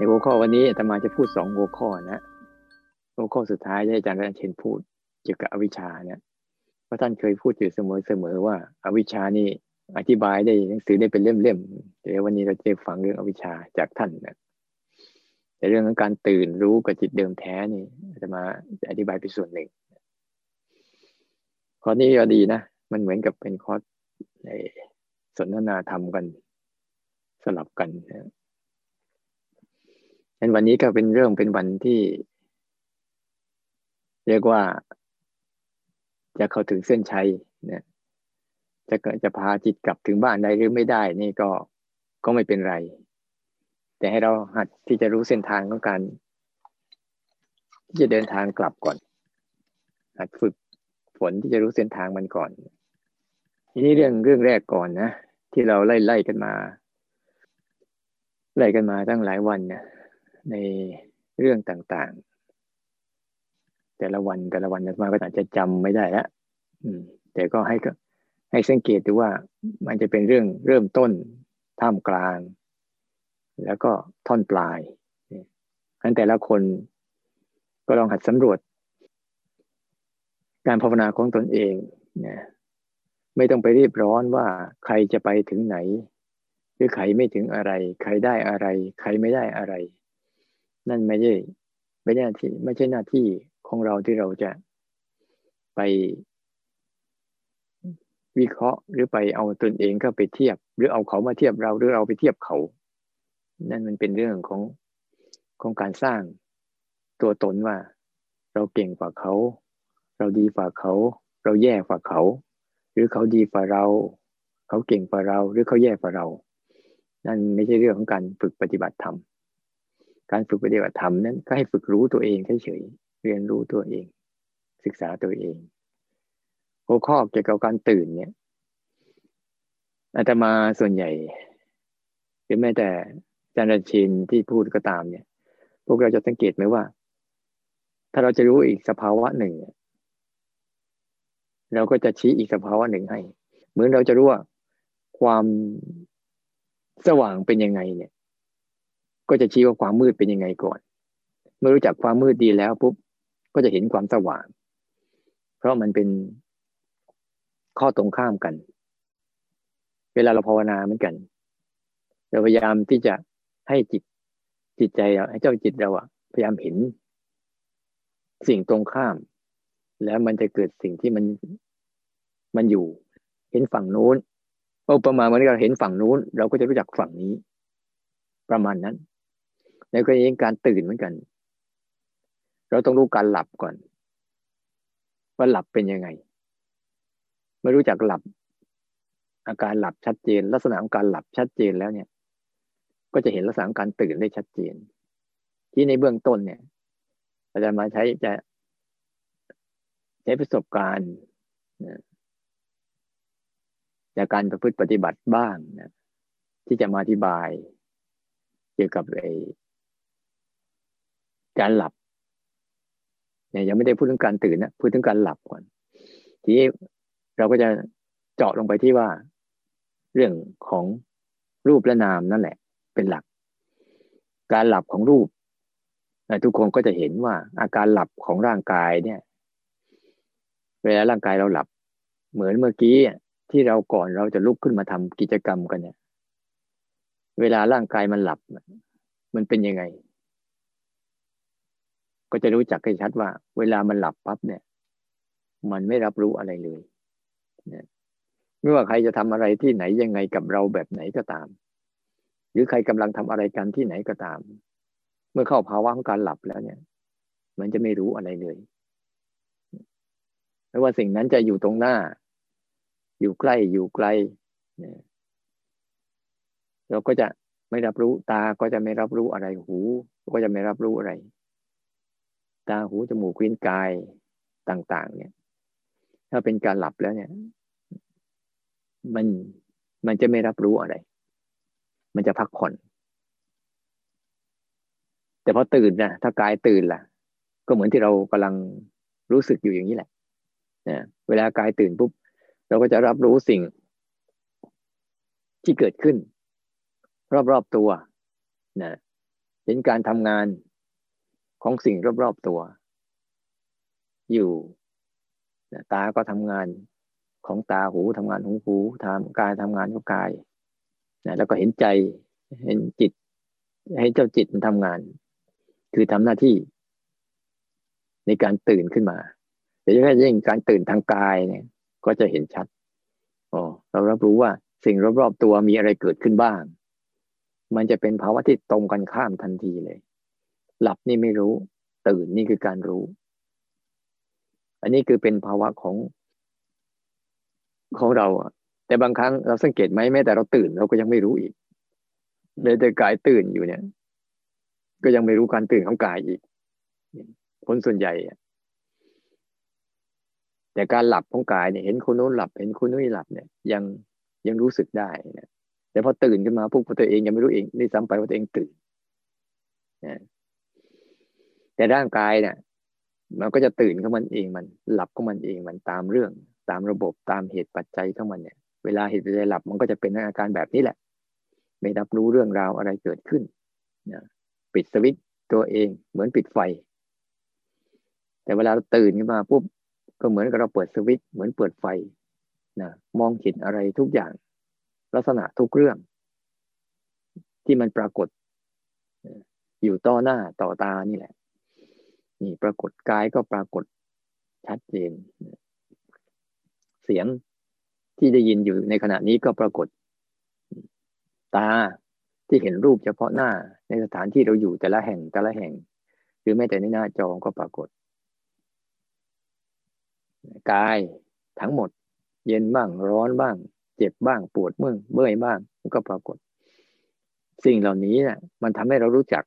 ในหัวข้อวันนี้อาตมาจะพูดสองหัวข้อนะหัวข้อสุดท้ายที่อาจารย์รันเชนพูดเกี่ยวกับอวิชชาเนี่ยเพราะท่านเคยพูดอยู่เสมอๆว่าอาวิชชานี่อธิบายได้หนังสือได้เป็นเล่มๆเดี๋ยววันนี้เราจะฟังเรื่องอวิชชาจากท่านนะแต่เรื่องของการตื่นรู้กับจิตเดิมแท้นี่จะมาอธิบายเป็นส่วนหนึ่งข้อนี้ก็ดีนะมันเหมือนกับเป็นคอร์สในสนทนาธรรมกันสลับกันนะ ฉะนั้นวันนี้ก็เป็นเรื่องเป็นวันที่ เรียกว่า จะเข้าถึงเส้นชัยเนี่ยจะจะพาจิตกลับถึงบ้านได้หรือไม่ได้ นี่ก็ก็ไม่เป็นไร แต่ให้เราหัดที่จะรู้เส้นทางของการที่จะเดินทางกลับก่อน หัดฝึกฝนที่จะรู้เส้นทางมันก่อน ทีนี้เรื่องเรื่องแรกก่อนนะที่เราไล่ไล่กันมา ไล่กันมาตั้งหลายวันเนี่ย ในเรื่องต่างๆ แต่ละวันแต่ละวันมาก็อาจจะจำไม่ได้ล้วแต่ก็ให้ก็ให้สังเกตดูว่ามันจะเป็นเรื่องเริ่มต้นท่ามกลาง แล้วก็ท่อนปลายนั้นแต่ละคนก็ลองหัดสำรวจ การภาวนาของตนเองนะไม่ต้องไปรีบร้อนว่าใครจะไปถึงไหน หรือใครไม่ถึงอะไร ใครได้อะไร ใครไม่ได้อะไร นั่นไม่ใช่ไม่ใช่หน้าที่ ไม่ใช่หน้าที่ของเราที่เราจะไปวิเคราะห์หรือไปเอาตนเองก็ไปเทียบ หรือเอาเขามาเทียบเราหรือเราไปเทียบเขา นั่นมันเป็นเรื่องของของการสร้างตัวตนว่า เราเก่งกว่าเขา เราดีกว่าเขา เราแย่กว่าเขา หรือเขาดีกว่าเรา เขาเก่งกว่าเรา หรือเขาแย่กว่าเรา นั่นไม่ใช่เรื่องของการฝึกปฏิบัติธรรม การฝึกปฏิบัติธรรมนั้นก็ให้ฝึกรู้ตัวเองเฉยเรียนรู้ตัวเอง ศึกษาตัวเอง หัวข้อเกี่ยวกับการตื่นเนี่ยอาตมาส่วนใหญ่หรือแม้แต่อาจารย์ชินที่พูดก็ตามเนี่ย พวกเราจะสังเกตไหมว่า ถ้าเราจะรู้อีกสภาวะหนึ่งเราก็จะชี้อีกสภาวะหนึ่งให้ เหมือนเราจะรู้ว่าความสว่างเป็นยังไงเนี่ย ก็จะชี้ว่าความมืดเป็นยังไงก่อน เมื่อรู้จักความมืดดีแล้วปุ๊บก็จะเห็นความสว่าง เพราะมันเป็นข้อตรงข้ามกัน เวลาเราภาวนาเหมือนกัน เราพยายามที่จะให้จิตจิตใจเราให้เจ้าจิตเราอะพยายามเห็น สิ่งตรงข้าม แล้วมันจะเกิดสิ่งที่มันมันอยู่ เห็นฝั่งนู้นโอ้ประมาณวันนี้เราเห็นฝั่งนู้น เราก็จะรู้จักฝั่งนี้ ประมาณนั้น แล้วก็ยังการตื่นเหมือนกัน เราต้องรู้การหลับก่อน ว่าหลับเป็นยังไงไม่รู้จักหลับ อาการหลับชัดเจน ลักษณะของการหลับชัดเจนแล้วเนี่ย ก็จะเห็นลักษณะของการตื่นได้ชัดเจน ที่ในเบื้องต้นเนี่ยเราจะมาใช้จะใช้ประสบการณ์จากการประพฤติปฏิบัติบ้างนะที่จะมาอธิบาย เกี่ยวกับไอ้ การหลับเนี่ยยังไม่ได้พูดถึงการตื่นนะพูดถึงการหลับก่อน ทีนี้เราก็จะเจาะลงไปที่ว่า เรื่องของรูปและนามนั่นแหละ เป็นหลัก การหลับของรูปทุกคนก็จะเห็นว่า อาการหลับของร่างกายเนี่ย เวลาร่างกายเราหลับ เหมือนเมื่อกี้ที่เราก่อนเราจะลุกขึ้นมาทำกิจกรรมกันเนี่ย เวลาร่างกายมันหลับ มันเป็นยังไง ก็จะรู้จักให้ชัดว่า เวลามันหลับปั๊บเนี่ย มันไม่รับรู้อะไรเลยไม่ว่าใครจะทำอะไรที่ไหนยังไงกับเราแบบไหนก็ตาม หรือใครกำลังทำอะไรกันที่ไหนก็ตาม เมื่อเข้าภาวะของการหลับแล้วเนี่ย มันจะไม่รู้อะไรเลยไม่ว่าสิ่งนั้นจะอยู่ตรงหน้า อยู่ใกล้อยู่ไกลเราก็จะไม่รับรู้ตาก็จะไม่รับรู้อะไรหู ก็จะไม่รับรู้อะไร ตาหูจมูกลิ้นกายต่าง ๆ เนี่ย ถ้าเป็นการหลับแล้วเนี่ย มันมันจะไม่รับรู้อะไร มันจะพักผ่อน แต่พอตื่นนะถ้ากายตื่นล่ะ ก็เหมือนที่เรากำลังรู้สึกอยู่อย่างนี้แหละนะเวลากายตื่นปุ๊บเราก็จะรับรู้สิ่งที่เกิดขึ้น รอบๆตัวนะห็นการทำงาน ของสิ่งรอบๆตัว อยู่ตาก็ทำงานของตาหูทำงานของหูทำกายทำงานของกายนะแล้วก็เห็นใจเห็นจิต ให้เจ้าจิตมันทำงาน คือทำหน้าที่ ในการตื่นขึ้นมาแต่ยิ่งยิ่งการตื่นทางกายเนี่ย ก็จะเห็นชัดอ๋อเรารับรู้ว่าสิ่งรอบๆตัวมีอะไรเกิดขึ้นบ้าง มันจะเป็นภาวะที่ตรงกันข้ามทันทีเลย หลับนี่ไม่รู้ ตื่นนี่คือการรู้ อันนี้คือเป็นภาวะของของเราอะแต่บางครั้งเราสังเกตไหมแม้แต่เราตื่นเราก็ยังไม่รู้อีกเลยแต่กายตื่นอยู่เนี่ย ก็ยังไม่รู้การตื่นของกายอีกคนส่วนใหญ่แต่การหลับของกายเนี่ยเห็นคนโน้นหลับ เห็นคนนู้นหลับเนี่ย ยังยังรู้สึกได้นะแต่พอตื่นขึ้นมาพวกตัวเองยังไม่รู้เองนี่ซ้ำไปว่าตัวเองตื่นนะ แต่ร่างกายเนี่ยมันก็จะตื่นของมันเองมันหลับของมันเองมันตามเรื่องตามระบบตามเหตุปัจจัยของมันเนี่ย เวลาเหตุปัจจัยหลับมันก็จะเป็นอาการแบบนี้แหละ ไม่รับรู้เรื่องราวอะไรเกิดขึ้นนะปิดสวิตตัวเองเหมือนปิดไฟ แต่เวลาเราตื่นขึ้นมาปุ๊บก็เหมือนกับเราเปิดสวิตเหมือนเปิดไฟนะมองเห็นอะไรทุกอย่าง ลักษณะทุกเรื่อง ที่มันปรากฏ อยู่ต่อหน้าต่อตานี่แหละ นี่ปรากฏกายก็ปรากฏชัดเจน เสียงที่ได้ยินอยู่ในขณะนี้ก็ปรากฏ ตาที่เห็นรูปเฉพาะหน้า ในสถานที่เราอยู่แต่ละแห่งแต่ละแห่ง หรือแม้แต่ในหน้าจอก็ปรากฏ กายทั้งหมด เย็นบ้างร้อนบ้าง เจ็บบ้างปวดเมื่อยเมื่อยบ้างก็ปรากฏ สิ่งเหล่านี้นะ่ยมันทำให้เรารู้จัก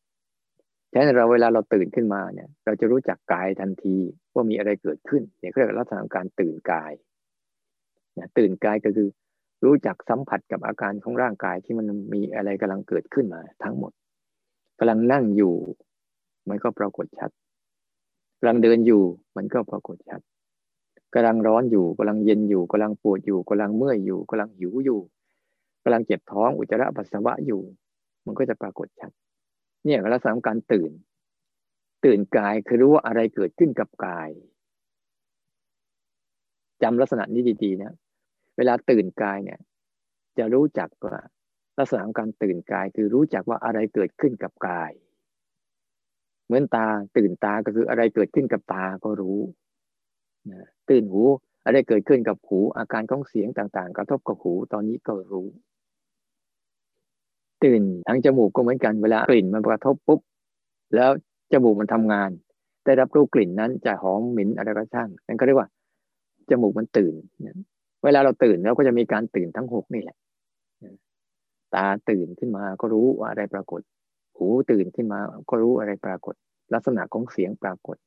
แทนเราเวลาเราตื่นขึ้นมาเนี่ย เราจะรู้จักกายทันทีว่ามีอะไรเกิดขึ้นเนี่ยเรียกลักษณะการตื่นกายนี่ยตื่นกายก็คือ รู้จักสัมผัสกับอาการของร่างกายที่มันมีอะไรกำลังเกิดขึ้นมา ทั้งหมดกำลังนั่งอยู่มันก็ปรากฏชัดกำลังเดินอยู่มันก็ปรากฏชัดกำลังร้อนอยู่กำลังเย็นอยู่กำลังปวดอยู่กำลังเมื่อยอยู่กำลังหิวอยู่กำลังเจ็บท้องอุจจาระปัสสาวะอยู่ มันก็จะปรากฏชัด เนี่ยลักษณะของการตื่น ตื่นกายคือรู้ว่าอะไรเกิดขึ้นกับกายจำลักษณะนี้ดีๆนะเวลาตื่นกายเนี่ย จะรู้จักว่าลักษณะของการตื่นกายคือรู้จักว่าอะไรเกิดขึ้นกับกาย เหมือนตาตื่นตาก็คืออะไรเกิดขึ้นกับตาก็รู้ตื่นหูอะไรเกิดขึ้นกับหูอาการของเสียงต่างๆ กระทบกับหูตอนนี้ก็รู้ ตื่นทางจมูกก็เหมือนกันเวลากลิ่นมันกระทบปุ๊บแล้วจมูกมันทำงาน ได้รับรู้กลิ่นนั้นจะหอมหม็นอะไรก็ช่างนั่นก็เรียกว่า จมูกมันตื่น เวลาเราตื่นเราก็จะมีการตื่นทั้งหกนี่แหละ ตาตื่นขึ้นมาก็รู้ว่าอะไรปรากฏ หูตื่นขึ้นมาก็รู้อะไรปรากฏ ลักษณะของเสียงปรากฏ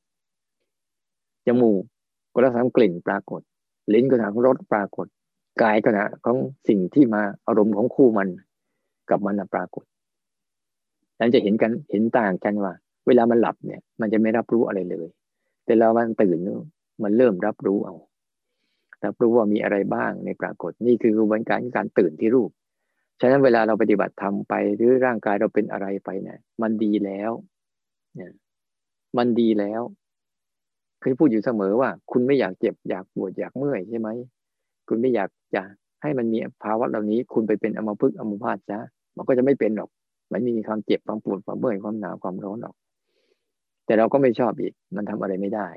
จมูกก็ลักษณะกลิ่นปรากฏ ลิ้นก็ลักษณะของรสปรากฏ กายก็ลักษณะของสิ่งที่มาอารมณ์ของคู่มัน กับมันปรากฏนั้นจะเห็นกันเห็นต่างกันว่า เวลามันหลับเนี่ย มันจะไม่รับรู้อะไรเลย แต่เรามันตื่นมันเริ่มรับรู้เอารับรู้ว่ามีอะไรบ้างในปรากฏนี่คือกระบวนการการตื่นที่รูป ฉะนั้นเวลาเราปฏิบัติทำไปหรือร่างกายเราเป็นอะไรไปเนี่ย มันดีแล้วเนี่ยมันดีแล้วเคยพูดอยู่เสมอว่า คุณไม่อยากเจ็บอยากปวดอยากเมื่อยใช่ไหมคุณไม่อยากจะให้มันมีภาวะเหล่านี้ คุณไปเป็นอมพึกอมพาตซะ มันก็จะไม่เป็นหรอก มันมีความเจ็บความปวดความเมื่อความหนาวความร้อนหรอก แต่เราก็ไม่ชอบอีก มันทำอะไรไม่ได้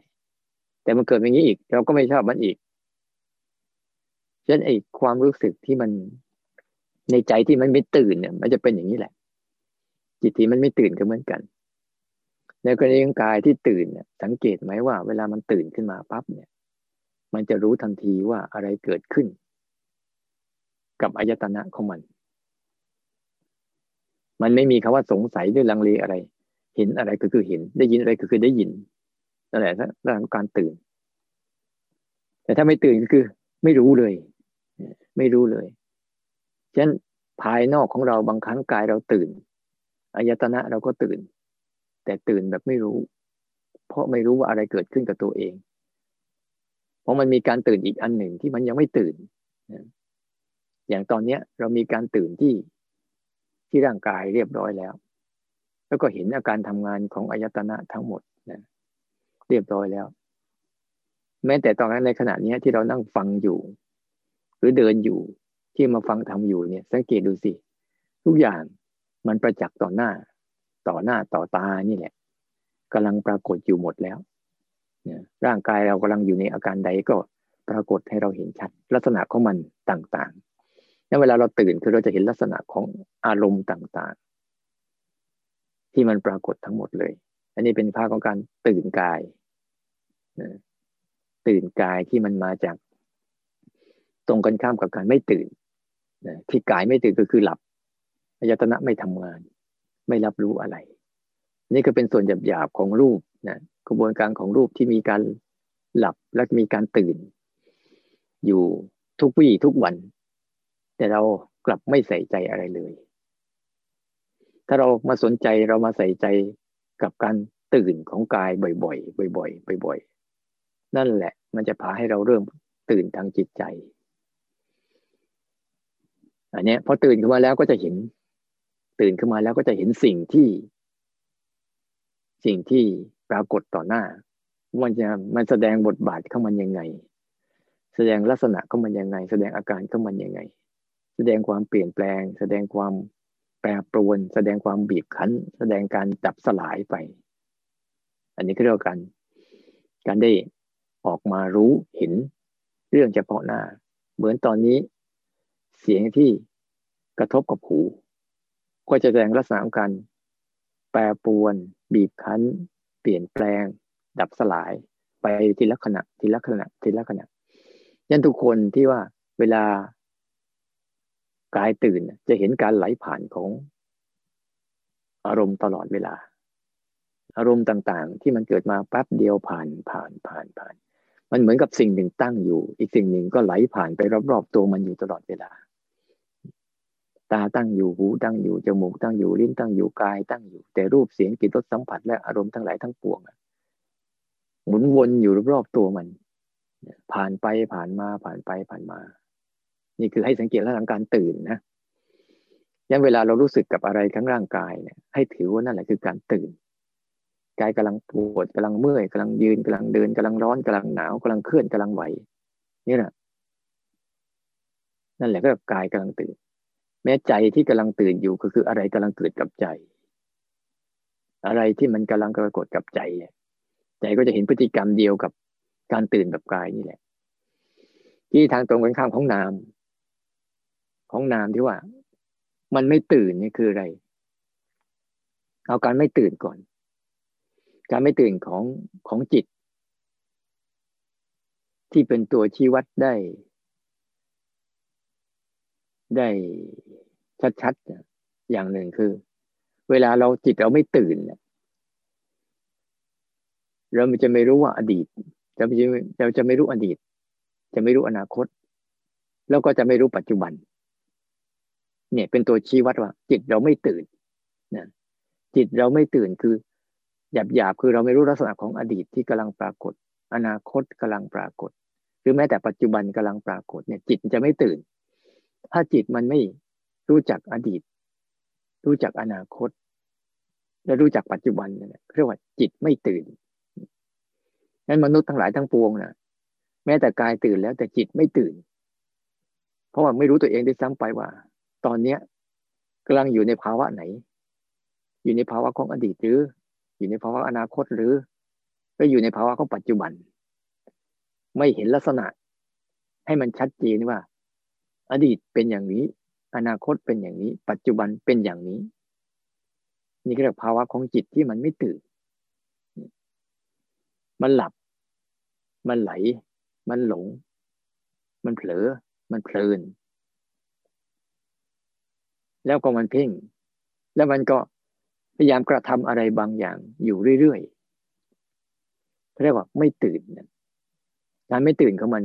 แต่มันเกิดอย่างนี้อีก เราก็ไม่ชอบมันอีกฉะนั้นไอ้ความรู้สึกที่มันในใจที่มันไม่ตื่นเนี่ย มันจะเป็นอย่างนี้แหละ จิตที่มันไม่ตื่นก็เหมือนกันในกรณีของกายที่ตื่นเนี่ยสังเกตไหมว่า เวลามันตื่นขึ้นมาปั๊บเนี่ย มันจะรู้ทันทีว่าอะไรเกิดขึ้น กับอายตนะของมัน มันไม่มีคำว่าสงสัยด้วยลังเลอะไร เห็นอะไรก็คือเห็น ได้ยินอะไรก็คือได้ยินนั่นแหละเรื่องของการตื่น แต่ถ้าไม่ตื่นก็คือ ไม่รู้เลย ไม่รู้เลยฉะนั้นภายนอกของเราบางครั้งกายเราตื่นอายตนะเราก็ตื่น แต่ตื่นแบบไม่รู้ เพราะไม่รู้ว่าอะไรเกิดขึ้นกับตัวเอง เพราะมันมีการตื่นอีกอันหนึ่งที่มันยังไม่ตื่น อย่างตอนเนี้ย เรามีการตื่นที่ ที่ร่างกายเรียบร้อยแล้ว แล้วก็เห็นอาการทำงานของอายตนะทั้งหมดนะเรียบร้อยแล้ว แม้แต่ตอนนั้นในขณะนี้ที่เรานั่งฟังอยู่ หรือเดินอยู่ที่มาฟังทำอยู่เนี่ย สังเกตดูสิ ทุกอย่างมันประจักษ์ต่อหน้า ต่อหน้าต่อตานี่แหละกำลังปรากฏอยู่หมดแล้วร่างกายเรากำลังอยู่ในอาการใดก็ปรากฏให้เราเห็นชัด ลักษณะของมันต่างๆ แล้วเวลาเราตื่นคือเราจะเห็นลักษณะของอารมณ์ต่างๆ ที่มันปรากฏทั้งหมดเลย อันนี้เป็นภาพของการตื่นกายตื่นกายที่มันมาจาก ตรงกันข้ามกับการไม่ตื่นที่กายไม่ตื่นก็คือหลับอายตนะไม่ทำงาน ไม่รับรู้อะไร นี่ก็เป็นส่วนหยาบๆของรูปนะกระบวนการของรูปที่มีการหลับและมีการตื่น อยู่ทุกวี่ทุกวัน แต่เรากลับไม่ใส่ใจอะไรเลย ถ้าเรามาสนใจเรามาใส่ใจกับการตื่นของกายบ่อยๆ บ่อยๆ บ่อยๆ นั่นแหละมันจะพาให้เราเริ่มตื่นทางจิตใจ อันนี้พอตื่นขึ้นมาแล้วก็จะเห็น ตื่นขึ้นมาแล้วก็จะเห็นสิ่งที่ สิ่งที่ปรากฏต่อหน้ามันจะมันแสดงบทบาทเข้ามันยังไง แสดงลักษณะเข้ามันยังไง แสดงอาการเข้ามันยังไง แสดงความเปลี่ยนแปลง แสดงความแปรปรวน แสดงความบีบคั้น แสดงการดับสลายไป อันนี้ก็เรียกกัน การได้ออกมารู้เห็นเรื่องเฉพาะหน้า เหมือนตอนนี้ เสียงที่กระทบกับหู ก็จะแสดงลักษณะของการแปรปรวน บีบคั้น เปลี่ยนแปลง ดับสลาย ไปทีละขณะทีละขณะทีละขณะยันทุกคนที่ว่าเวลา กายตื่นจะเห็นการไหลผ่านของอารมณ์ตลอดเวลา อารมณ์ต่างๆ ที่มันเกิดมาแป๊บเดียวผ่านผ่านผ่านผ่าน มันเหมือนกับสิ่งหนึ่งตั้งอยู่ อีกสิ่งหนึ่งก็ไหลผ่านไปรอบๆตัวมันอยู่ตลอดเวลา ตาตั้งอยู่หูตั้งอยู่จมูกตั้งอยู่ลิ้นตั้งอยู่กายตั้งอยู่ แต่รูปเสียงกลิ่นรสสัมผัสและอารมณ์ทั้งหลายทั้งปวงหมุนวนอยู่รอบๆตัวมัน ผ่านไปผ่านมาผ่านไปผ่านมา นี่คือให้สังเกตลักษณะการตื่นนะยันเวลาเรารู้สึกกับอะไรทั้งร่างกายเนี่ย ให้ถือว่านั่นแหละคือการตื่นกายกำลังปวดกำลังเมื่อยกำลังยืนกำลังเดินกำลังร้อนกำลังหนาวกำลังเคลื่อนกำลังไหวนี่แหละนั่นแหละก็กายกำลังตื่น แม้ใจที่กำลังตื่นอยู่ก็คืออะไรกำลังเกิดกับใจ อะไรที่มันกำลังปรากฏกับใจใจก็จะเห็นพฤติกรรมเดียวกับการตื่นแบบกายนี่แหละ ที่ทางตรงกันข้ามของนาม ของนามที่ว่า มันไม่ตื่นนี่คืออะไร เอาการไม่ตื่นก่อน การไม่ตื่นของของจิต ที่เป็นตัวชี้วัดได้ ได้ชัดๆอย่างหนึ่งคือ เวลาเราจิตเราไม่ตื่นเราจะไม่รู้ว่าอดีตจะไม่เราจะไม่รู้อดีต จะไม่รู้อนาคต แล้วก็จะไม่รู้ปัจจุบัน เนี่ยเป็นตัวชี้วัดว่า จิตเราไม่ตื่นนะจิตเราไม่ตื่นคือหยาบหยาบคือเราไม่รู้ลักษณะของอดีตที่กำลังปรากฏ อนาคตกำลังปรากฏ หรือแม้แต่ปัจจุบันกำลังปรากฏเนี่ย จิตจะไม่ตื่น ถ้าจิตมันไม่รู้จักอดีต รู้จักอนาคต และรู้จักปัจจุบันเนี่ยเรียกว่าจิตไม่ตื่นนั้นมนุษย์ทั้งหลายทั้งปวงนะแม้แต่กายตื่นแล้วแต่จิตไม่ตื่น เพราะว่าไม่รู้ตัวเองได้ซ้ำไปว่า ตอนเนี้ยกำลังอยู่ในภาวะไหน อยู่ในภาวะของอดีตหรือ อยู่ในภาวะอนาคตหรือก็อยู่ในภาวะของปัจจุบัน ไม่เห็นลักษณะ ให้มันชัดเจนว่า อดีตเป็นอย่างนี้ อนาคตเป็นอย่างนี้ ปัจจุบันเป็นอย่างนี้ นี่เรียกภาวะของจิตที่มันไม่ตื่น มันหลับ มันไหล มันหลง มันเผลอ มันเพลิน แล้วก็มันเพ่ง แล้วมันก็พยายามกระทำอะไรบางอย่างอยู่เรื่อยๆเรียกว่าไม่ตื่นการไม่ตื่นของมัน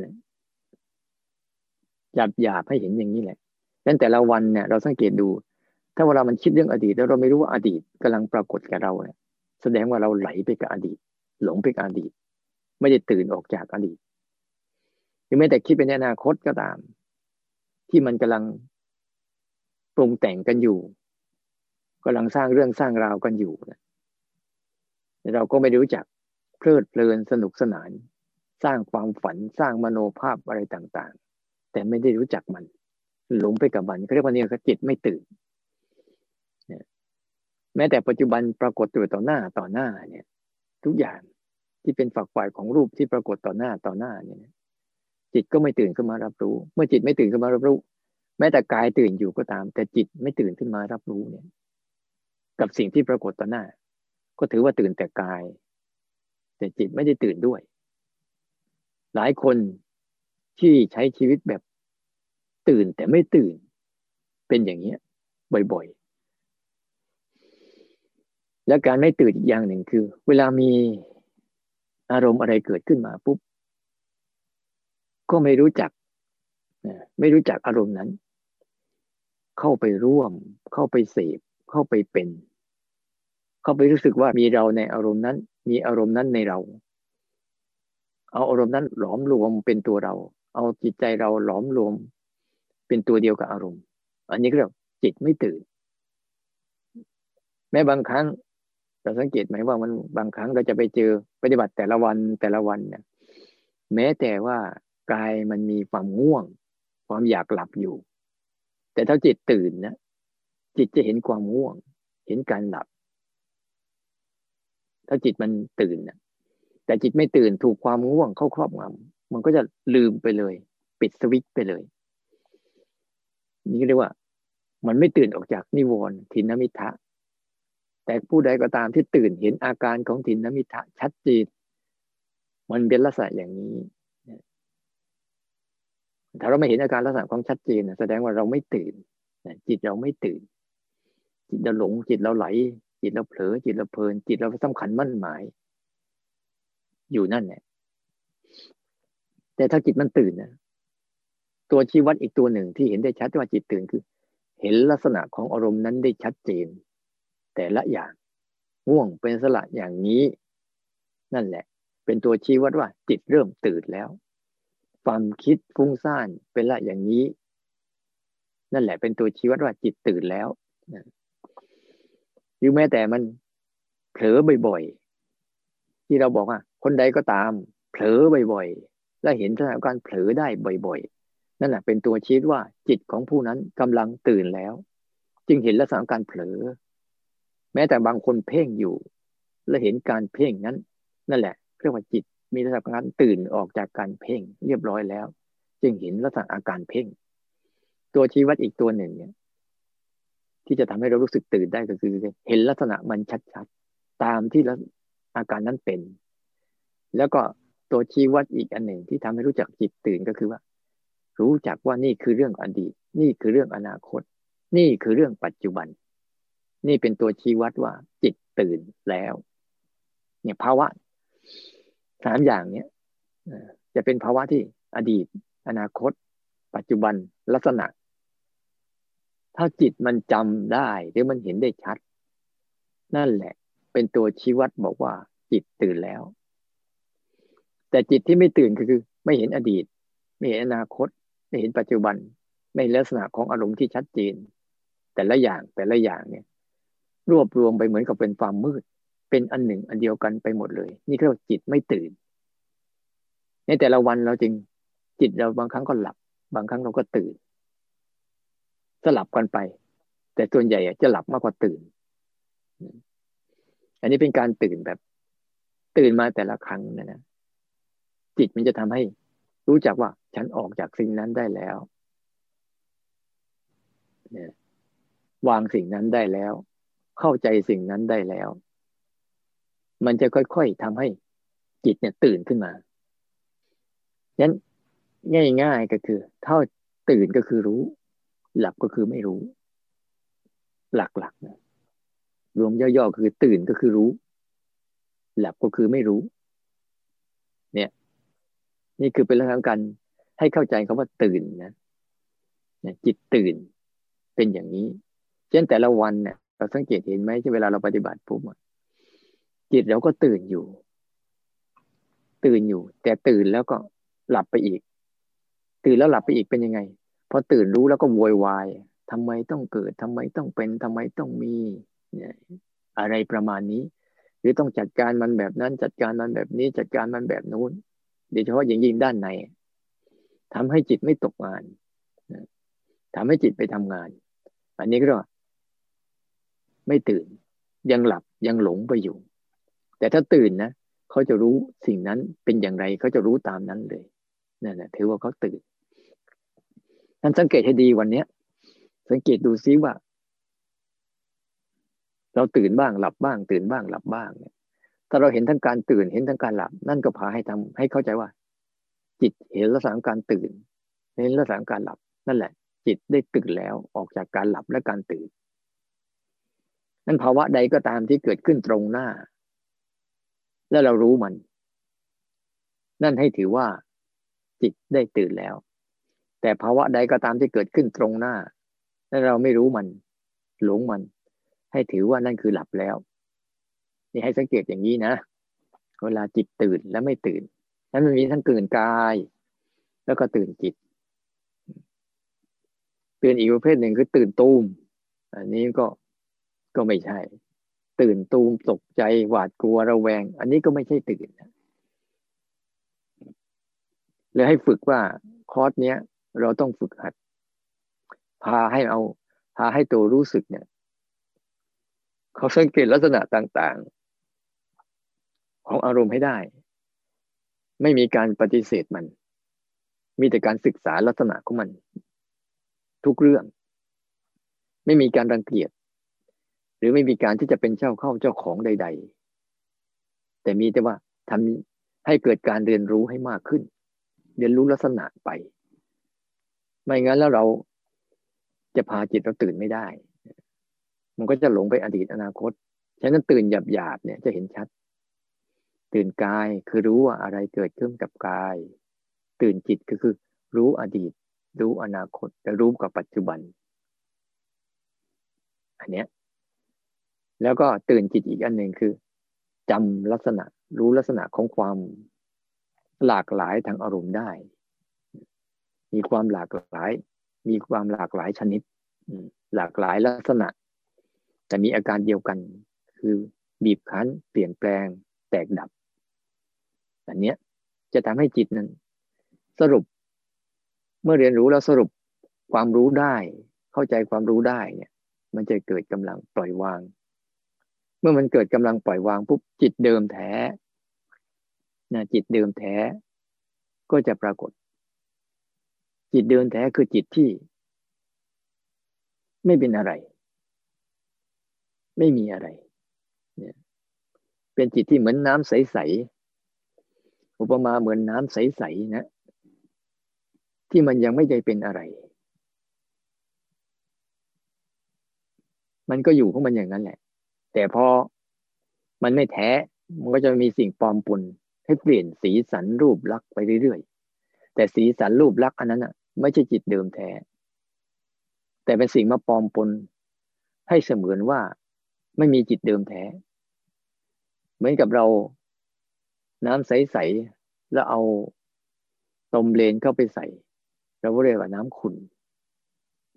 หยาบหยาบให้เห็นอย่างนี้แหละดังแต่ละวันเนี่ยเราสังเกตดู ถ้าเวลามันคิดเรื่องอดีต แล้วเราไม่รู้ว่าอดีตกำลังปรากฏกับเราเนี่ยแสดงว่าเราไหลไปกับอดีต หลงไปกับอดีต ไม่ได้ตื่นออกจากอดีตหรือแม้แต่คิดเป็นอนาคตก็ตาม ที่มันกำลัง ปรุงแต่งกันอยู่กำลังสร้างเรื่องสร้างราวกันอยู่นะเราก็ไม่รู้จักเพลิดเพลินสนุกสนาน สร้างความฝันสร้างมโนภาพอะไรต่างๆ แต่ไม่ได้รู้จักมัน หลงไปกับมันเขาเรียกว่าเนี่คือจิตไม่ตื่นแม้แต่ปัจจุบันปรากฏตัวต่อหน้าต่อหน้าเนี่ย ทุกอย่างที่เป็นฝักฝ่ายของรูปที่ปรากฏต่อหน้าต่อหน้าเนี่ยจิตก็ไม่ตื่นขึ้นมารับรู้ เมื่อจิตไม่ตื่นขึ้นมารับรู้ ม้แต่กายตื่นอยู่ก็ตาม แต่จิตไม่ตื่นขึ้นมารับรู้เนี่ย กับสิ่งที่ปรากฏต่อหน้า ก็ถือว่าตื่นแต่กาย แต่จิตไม่ได้ตื่นด้วย หลายคนที่ใช้ชีวิตแบบตื่นแต่ไม่ตื่น เป็นอย่างเนี้ย บ่อยๆ และการไม่ตื่นอีกอย่างหนึ่งคือ เวลามีอารมณ์อะไรเกิดขึ้นมาปุ๊บก็ไม่รู้จักไม่รู้จักอารมณ์นั้น เข้าไปร่วม เข้าไปเสพเข้าไปเป็น เข้าไปรู้สึกว่ามีเราในอารมณ์นั้น มีอารมณ์นั้นในเรา เอาอารมณ์นั้นหลอมรวมเป็นตัวเรา เอาจิตใจเราหลอมรวม เป็นตัวเดียวกับอารมณ์ อันนี้ก็เรียกจิตไม่ตื่น แม้บางครั้งเราสังเกตไหมว่ามันบางครั้งเราจะไปเจอปฏิบัติแต่ละวันแต่ละวันเนี่ยแม้แต่ว่ากายมันมีความง่วง ความอยากหลับอยู่ แต่ถ้าจิตตื่นนะจิตจะเห็นความง่วง เห็นการหลับ ถ้าจิตมันตื่นนะแต่จิตไม่ตื่นถูกความง่วงเข้าครอบงำมันก็จะลืมไปเลย ปิดสวิตไปเลย นี่เรียกว่า มันไม่ตื่นออกจากนิวรณ์ทินมิทะแต่ผู้ใดก็ตามที่ตื่นเห็นอาการของทินมิทะชัดเจนมันเป็นลักษณะอย่างนี้ ถ้าเราไม่เห็นอาการลักษณะของชัดเจนแสดงว่าเราไม่ตื่นจิตเราไม่ตื่น จิตเราหลงจิตเราไหล จิตเราเผลอจิตเราเพลิน จิตเราสำคัญมั่นหมาย อยู่นั่นแหละแต่ถ้าจิตมันตื่นนะตัวชี้วัดอีกตัวหนึ่งที่เห็นได้ชัดว่าจิตตื่นคือ เห็นลักษณะของอารมณ์นั้นได้ชัดเจน แต่ละอย่างง่วงเป็นสละอย่างนี้ นั่นแหละ เป็นตัวชี้วัดว่า จิตเริ่มตื่นแล้ว ความคิดฟุ้งซ่านเป็นละอย่างนี้ นั่นแหละเป็นตัวชี้วัดว่าจิตตื่นแล้วหรือแม้แต่มันเผลอบ่อยๆ ที่เราบอกว่า คนใดก็ตาม เผลอบ่อยๆ และเห็นสถานการณ์เผลอได้บ่อยๆ นั่นแหละเป็นตัวชี้ว่าจิตของผู้นั้นกำลังตื่นแล้ว จึงเห็นลักษณะการเผลอ แม้แต่บางคนเพ่งอยู่ และเห็นการเพ่งนั้น นั่นแหละเรียกว่าจิต มีระดับการตื่นออกจากการเพ่งเรียบร้อยแล้ว จึงเห็นลักษณะอาการเพ่ง ตัวชี้วัดอีกตัวหนึ่งเนี่ย ที่จะทำให้เรารู้สึกตื่นได้ก็คือ เห็นลักษณะมันชัดๆตามที่อาการนั้นเป็น แล้วก็ตัวชี้วัดอีกอันหนึ่งที่ทำให้รู้จักจิตตื่นก็คือว่า รู้จักว่านี่คือเรื่องอดีต นี่คือเรื่องอนาคต นี่คือเรื่องปัจจุบัน นี่เป็นตัวชี้วัดว่าจิตตื่นแล้ว เนี่ยภาวะ สามอย่างเนี้ยจะเป็นภาวะที่อดีต อนาคต ปัจจุบันลักษณะ ถ้าจิตมันจำได้ หรือมันเห็นได้ชัด นั่นแหละ เป็นตัวชี้วัดบอกว่า จิตตื่นแล้ว แต่จิตที่ไม่ตื่นก็คือ ไม่เห็นอดีต ไม่เห็นอนาคต ไม่เห็นปัจจุบัน ไม่ลักษณะของอารมณ์ที่ชัดเจน แต่ละอย่างแต่ละอย่างเนี่ย รวบรวมไปเหมือนกับเป็นความมืด เป็นอันหนึ่งอันเดียวกันไปหมดเลย นี่เรียกว่าจิตไม่ตื่น ในแต่ละวันเราจริงจิตเราบางครั้งก็หลับ บางครั้งเราก็ตื่น สลับกันไป แต่ส่วนใหญ่จะหลับมากกว่าตื่น อันนี้เป็นการตื่นแบบ ตื่นมาแต่ละครั้งนะนะจิตมันจะทำให้รู้จักว่าฉันออกจากสิ่งนั้นได้แล้ววางสิ่งนั้นได้แล้ว เข้าใจสิ่งนั้นได้แล้ว มันจะค่อยๆทำให้จิตเนี่ยตื่นขึ้นมาฉะนั้นง่ายๆก็คือ เท่าตื่นก็คือรู้ หลับก็คือไม่รู้ หลักๆนะรวมย่อๆคือตื่นก็คือรู้ หลับก็คือไม่รู้ เนี่ย นี่คือเป็นเรื่องการให้เข้าใจคาว่าตื่นนะจิตตื่นเป็นอย่างนี้ เช่นแต่ละวันเนี่ยเราสังเกตเห็นไหมที่เวลาเราปฏิบัติปุ๊บ จิตเราก็ตื่นอยู่ ตื่นอยู่ แต่ตื่นแล้วก็หลับไปอีก ตื่นแล้วหลับไปอีกเป็นยังไงพอตื่นรู้แล้วก็โวยวายทำไมต้องเกิดทำไมต้องเป็นทำไมต้องมีเนี่ยอะไรประมาณนี้ หรือต้องจัดการมันแบบนั้น จัดการมันแบบนี้ จัดการมันแบบนู้นโดยเฉพาะอย่างยิ่งด้านในทำให้จิตไม่ตกงานทำให้จิตไปทำงาน อันนี้ก็ไม่ตื่นยังหลับยังหลงไปอยู่ แต่ถ้าตื่นนะเขาจะรู้สิ่งนั้นเป็นอย่างไรเขาจะรู้ตามนั้นเลยนั่นแหละถือว่าเขาตื่นท่านสังเกตให้ดีวันเนี้ย สังเกตดูซิว่า เราตื่นบ้างหลับบ้าง ตื่นบ้างหลับบ้างเนี่ยถ้าเราเห็นทั้งการตื่นเห็นทั้งการหลับ นั่นก็พาให้ทำให้เข้าใจว่า จิตเห็นลักษณะการตื่นเห็นลักษณะการหลับ นั่นแหละ จิตได้ตื่นแล้วออกจากการหลับและการตื่นนั่นภาวะใดก็ตามที่เกิดขึ้นตรงหน้า แล้วเรารู้มัน นั่นให้ถือว่าจิตได้ตื่นแล้ว แต่ภาวะใดก็ตามที่เกิดขึ้นตรงหน้า แล้วเราไม่รู้มัน หลงมัน ให้ถือว่านั่นคือหลับแล้ว นี่ให้สังเกตอย่างนี้นะ เวลาจิตตื่นและไม่ตื่น นั้นมันมีทั้งตื่นกาย แล้วก็ตื่นจิต ตื่นอีกประเภทหนึ่งคือตื่นตูมอันนี้ก็ก็ไม่ใช่ ตื่นตูมตกใจหวาดกลัวระแวง อันนี้ก็ไม่ใช่ตื่นเลยให้ฝึกว่าคอร์สเนี้ย เราต้องฝึกหัด พาให้เอา พาให้ตัวรู้สึกเนี่ย เขาสังเกตลักษณะต่างๆ ของอารมณ์ให้ได้ ไม่มีการปฏิเสธมัน มีแต่การศึกษาลักษณะของมัน ทุกเรื่อง ไม่มีการรังเกียจ รือไม่มีการที่จะเป็นเจ้าเข้าเจ้าของใด ๆ แต่มีแต่ว่าทำให้เกิดการเรียนรู้ให้มากขึ้น เรียนรู้ลักษณะไป ไม่งั้นแล้วเราจะพาจิตเราตื่นไม่ได้ มันก็จะหลงไปอดีตอนาคต ฉะนั้นตื่นหยาบๆเนี่ยจะเห็นชัด ตื่นกายคือรู้ว่าอะไรเกิดขึ้นกับกาย ตื่นจิตก็คือรู้อดีต รู้อนาคตและรู้กับปัจจุบัน อันเนี้ย แล้วก็ตื่นจิตอีกอันหนึ่งคือจำลักษณะรู้ลักษณะของความหลากหลายทางอารมณ์ได้ มีความหลากหลาย มีความหลากหลายชนิด หลากหลายลักษณะ แต่มีอาการเดียวกัน คือบีบคั้น เปลี่ยนแปลง แตกดับ อันเนี้ยจะทำให้จิตนั้น สรุป เมื่อเรียนรู้แล้วสรุปความรู้ได้ เข้าใจความรู้ได้เนี่ย มันจะเกิดกำลังปล่อยวาง มื่อมันเกิดกำลังปล่อยวางปุ๊บจิตเดิมแท้นะจิตเดิมแท้ก็จะปรากฏ จิตเดิมแท้คือจิตที่ ไม่เป็นอะไร ไม่มีอะไรเนี่ยเป็นจิตที่เหมือนน้ำใสๆอุปมาเหมือนน้ำใสๆนะที่มันยังไม่ได้เป็นอะไร มันก็อยู่ของมันอย่างนั้นแหละ แต่พอมันไม่แท้ มันก็จะมีสิ่งปลอมปนให้เปลี่ยนสีสันรูปลักษณ์ไปเรื่อยๆ แต่สีสันรูปลักษณ์อันนั้นอะ ไม่ใช่จิตเดิมแท้ แต่เป็นสิ่งมาปลอมปน ให้เสมือนว่าไม่มีจิตเดิมแท้ เหมือนกับเราน้ำใสๆแล้วเอาตมเลนเข้าไปใส่ เราเรียกว่าน้ำขุน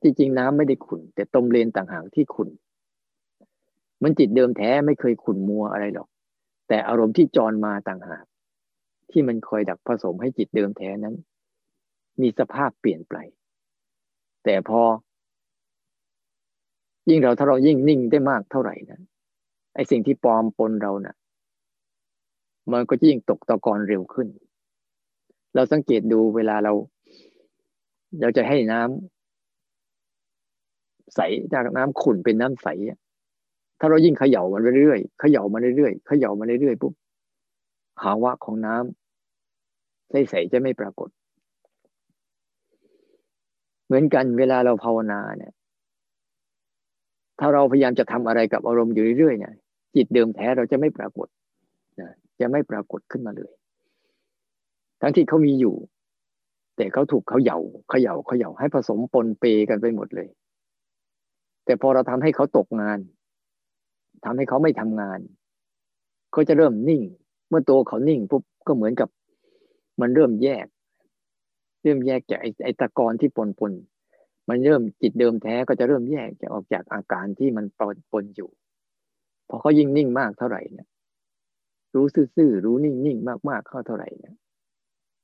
จริงๆน้ำไม่ได้ขุนแต่ตมเลนต่างหากที่ขุน มันจิตเดิมแท้ไม่เคยขุนมัวอะไรหรอก แต่อารมณ์ที่จรมาต่างหากที่มันคอยดักผสมให้จิตเดิมแท้นั้น มีสภาพเปลี่ยนไป แต่พอ ยิ่งเราถ้าเรายิ่งนิ่งได้มากเท่าไหร่นะไอ้สิ่งที่ปลอมปนเรานะ่ะ มันก็ยิ่งตกตะกอนเร็วขึ้น เราสังเกตดูเวลาเรา เราจะให้น้ำใสจากน้ำขุ่นเป็นน้ำใส ถ้าเรายิ่งเขย่ามันเรื่อยๆเขย่ามันเรื่อยๆเขย่ามันเรื่อยๆปุ๊บภาวะของน้ำใสๆจะไม่ปรากฏ เหมือนกันเวลาเราภาวนาเนี่ย ถ้าเราพยายามจะทำอะไรกับอารมณ์อยู่เรื่อยๆเนี่ยจิตเดิมแท้เราจะไม่ปรากฏนะจะไม่ปรากฏขึ้นมาเลย ทั้งที่เขามีอยู่ แต่เขาถูกเขาเหย่าเขาเหย่าเขาเหย่าให้ผสมปนเปกันไปหมดเลย แต่พอเราทำให้เขาตกงาน ทำให้เขาไม่ทำงานเขาจะเริ่มนิ่ง เมื่อตัวเขานิ่งปุ๊บก็เหมือนกับ มันเริ่มแยก เริ่มแยกจากไอ้ไอตะกอนที่ปนปนมันเริ่มจิตเดิมแท้ก็จะเริ่มแยกจะออกจากอาการที่มันปนปนอยู่พอเขายิ่งนิ่งมากเท่าไหร่เนี่ยรู้ซื่อๆรู้นิ่งๆมากๆเข้าเท่าไหร่เนี่ย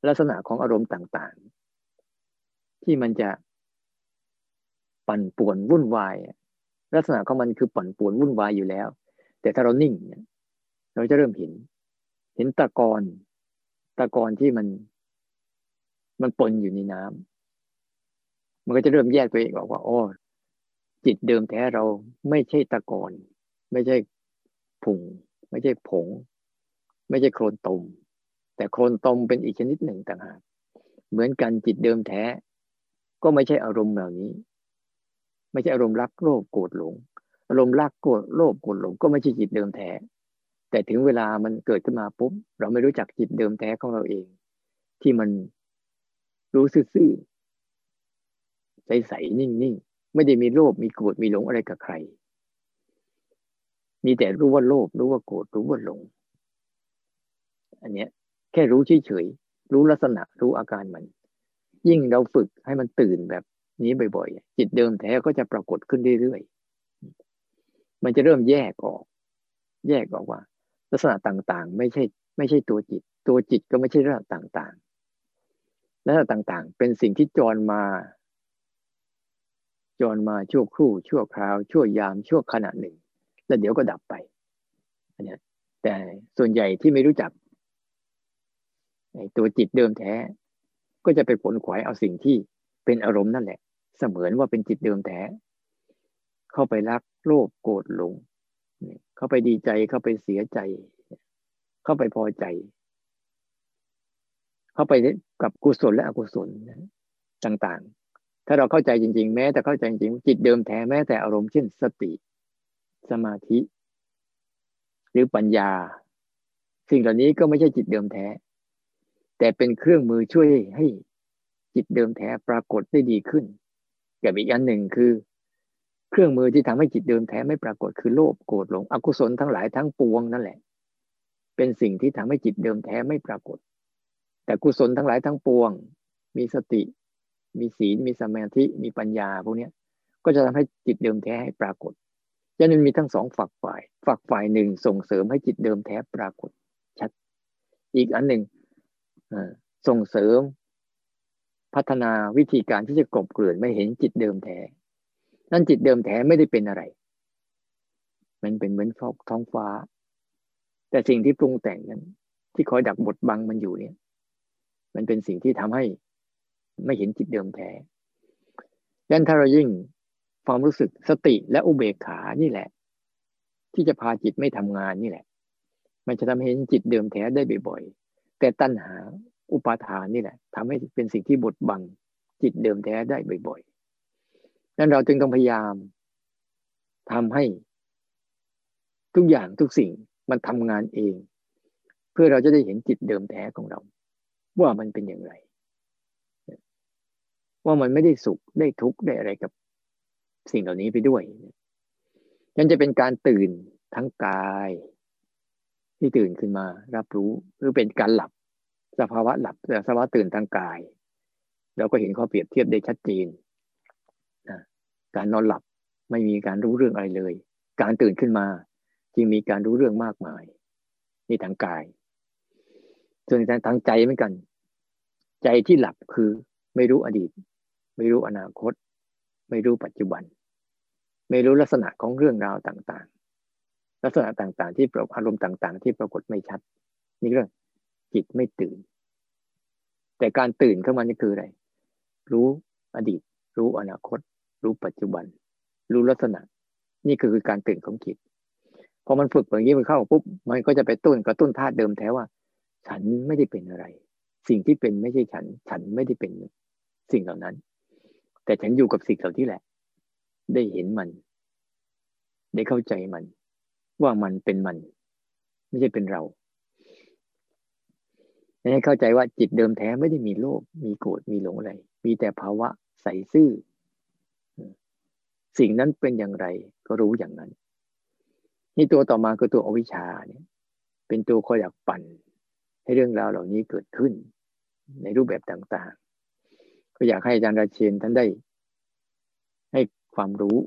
ลักษณะของอารมณ์ต่างๆ ที่มันจะปั่นป่วนวุ่นวาย ลักษณะของมันคือปั่นป่วนวุ่นวายอยู่แล้ว แต่ถ้าเรานิ่งเนี่ยเราจะเริ่มเห็น เห็นตะกอนตะกอนที่มัน มันปนอยู่ในน้ำมันก็จะเริ่มแยกตัวเองออกว่าอ๋อจิตเดิมแท้เราไม่ใช่ตะกอนไม่ใช่ผุงไม่ใช่ผง ไม่ใช่โคลนตม แต่โคลนตมเป็นอีกชนิดหนึ่งต่างหากเหมือนกันจิตเดิมแท้ ก็ไม่ใช่อารมณ์เหล่านี้ ไม่ใช่อารมณ์รักโลภโกรธหลง อารมณ์รักโกรธโลภโกรธหลงก็ไม่ใช่จิตเดิมแท้ แต่ถึงเวลามันเกิดขึ้นมาปุ๊บเราไม่รู้จักจิตเดิมแท้ของเราเอง ที่มันรู้ซื่อใสๆนิ่งๆ ไม่ได้มีโลภมีโกรธมีหลงอะไรกับใคร มีแต่รู้ว่าโลภรู้ว่าโกรธรู้ว่าหลง อันเนี้ย แค่รู้เฉยๆรู้ลักษณะรู้อาการมัน ยิ่งเราฝึกให้มันตื่นแบบ นี้บ่อยๆ จิตเดิมแท้ก็จะปรากฏขึ้นเรื่อยๆ มันจะเริ่มแยกออก แยกออกว่า ลักษณะต่างๆ ไม่ใช่ ไม่ใช่ตัวจิต ตัวจิตก็ไม่ใช่ลักษณะต่างๆลักษณะต่างๆ เป็นสิ่งที่จรมา จรมาชั่วครู่ ชั่วคราว ชั่วยาม ชั่วขณะหนึ่ง แล้วเดี๋ยวก็ดับไปอันนี้แต่ส่วนใหญ่ที่ไม่รู้จักตัวจิตเดิมแท้ ก็จะไปผลขวายเอาสิ่งที่ เป็นอารมณ์นั่นแหละ เสมือนว่าเป็นจิตเดิมแท้เข้าไปรักโลภโกรธหลงเข้าไปดีใจเข้าไปเสียใจ เข้าไปพอใจ เข้าไปกับกุศลและอกุศลต่างๆ ถ้าเราเข้าใจจริง ๆ แม้แต่เข้าใจจริงจิตเดิมแท้แม้แต่อารมณ์เช่นสติ สมาธิ หรือปัญญา สิ่งเหล่านี้ก็ไม่ใช่จิตเดิมแท้ แต่เป็นเครื่องมือช่วยให้ จิตเดิมแท้ปรากฏได้ดีขึ้นกับอีกอันหนึ่งคือ เครื่องมือที่ทำให้จิตเดิมแท้ไม่ปรากฏคือโลภโกรธหลงอกุศลทั้งหลายทั้งปวงนั่นแหละ เป็นสิ่งที่ทำให้จิตเดิมแท้ไม่ปรากฏ แต่กุศลทั้งหลายทั้งปวง มีสติ มีศีลมีสมาธิมีปัญญาพวกนี้ก็จะทำให้จิตเดิมแท้ให้ปรากฏยันมีทั้งสองฝักฝ่าย ฝักฝ่ายหนึ่งส่งเสริมให้จิตเดิมแท้ปรากฏชัด อีกอันหนึ่งส่งเสริม พัฒนาวิธีการที่จะกลบเกลื่อนไม่เห็นจิตเดิมแท้ นั่นจิตเดิมแท้ไม่ได้เป็นอะไร มันเป็นเหมือนฟอกท้องฟ้า แต่สิ่งที่ปรุงแต่งนั้น ที่คอยดักบดบังมันอยู่เนี่ย มันเป็นสิ่งที่ทำให้ไม่เห็นจิตเดิมแท้ยันถ้าเรายิ่งความรู้สึกสติและอุเบกขานี่แหละ ที่จะพาจิตไม่ทำงานนี่แหละ มันจะทำให้เห็นจิตเดิมแท้ได้บ่อยๆแต่ตัณหา อุปาทานนี่แหละทำให้เป็นสิ่งที่บดบังจิตเดิมแท้ได้บ่อยๆนั้นเราจึงต้องพยายามทำให้ ทุกอย่างทุกสิ่งมันทำงานเอง เพื่อเราจะได้เห็นจิตเดิมแท้ของเรา ว่ามันเป็นอย่างไร ว่ามันไม่ได้สุขได้ทุกข์ได้อะไรกับสิ่งเหล่านี้ไปด้วยนั่นจะเป็นการตื่นทั้งกาย ที่ตื่นขึ้นมารับรู้หรือเป็นการหลับ สภาวะหลับสภาวะตื่นทางกายเราก็เห็นข้อเปรียบเทียบได้ชัดเจนนะการนอนหลับไม่มีการรู้เรื่องอะไรเลย การตื่นขึ้นมาจึงมีการรู้เรื่องมากมาย นี่ทางกาย ส่วนทางใจเหมือนกัน ใจที่หลับคือไม่รู้อดีต ไม่รู้อนาคต ไม่รู้ปัจจุบัน ไม่รู้ลักษณะของเรื่องราวต่างๆ ลักษณะต่างๆ ที่ปรากอารมณ์ต่าง ๆ ที่ปรากฏไม่ชัด นี่เรื่อง จิตไม่ตื่น แต่การตื่นเข้ามานี่คืออะไร รู้อดีต รู้อนาคต รู้ปัจจุบัน รู้ลักษณะ นี่คือการตื่นของจิตพอมันฝึกอย่างนี้มันเข้าปุ๊บมันก็จะไปตุ้นกระตุ้นธาตุเดิมแท้ว่า ฉันไม่ได้เป็นอะไร สิ่งที่เป็นไม่ใช่ฉัน ฉันไม่ได้เป็นสิ่งเหล่านั้น แต่ฉันอยู่กับสิ่งเหล่านี้แหละ ได้เห็นมัน ได้เข้าใจมัน ว่ามันเป็นมัน ไม่ใช่เป็นเรา ให้เข้าใจว่าจิตเดิมแท้ไม่ได้มีโลภมีโกรธมีหลงอะไร มีแต่ภาวะใสซื่อ สิ่งนั้นเป็นอย่างไรก็รู้อย่างนั้น นี่ตัวต่อมาคือตัวอวิชชาเนี่ย เป็นตัวคอยอยากปั่น ให้เรื่องราวเหล่านี้เกิดขึ้น ในรูปแบบต่างๆ ก็อยากให้อาจารย์ราเชนท่านได้ ให้ความรู้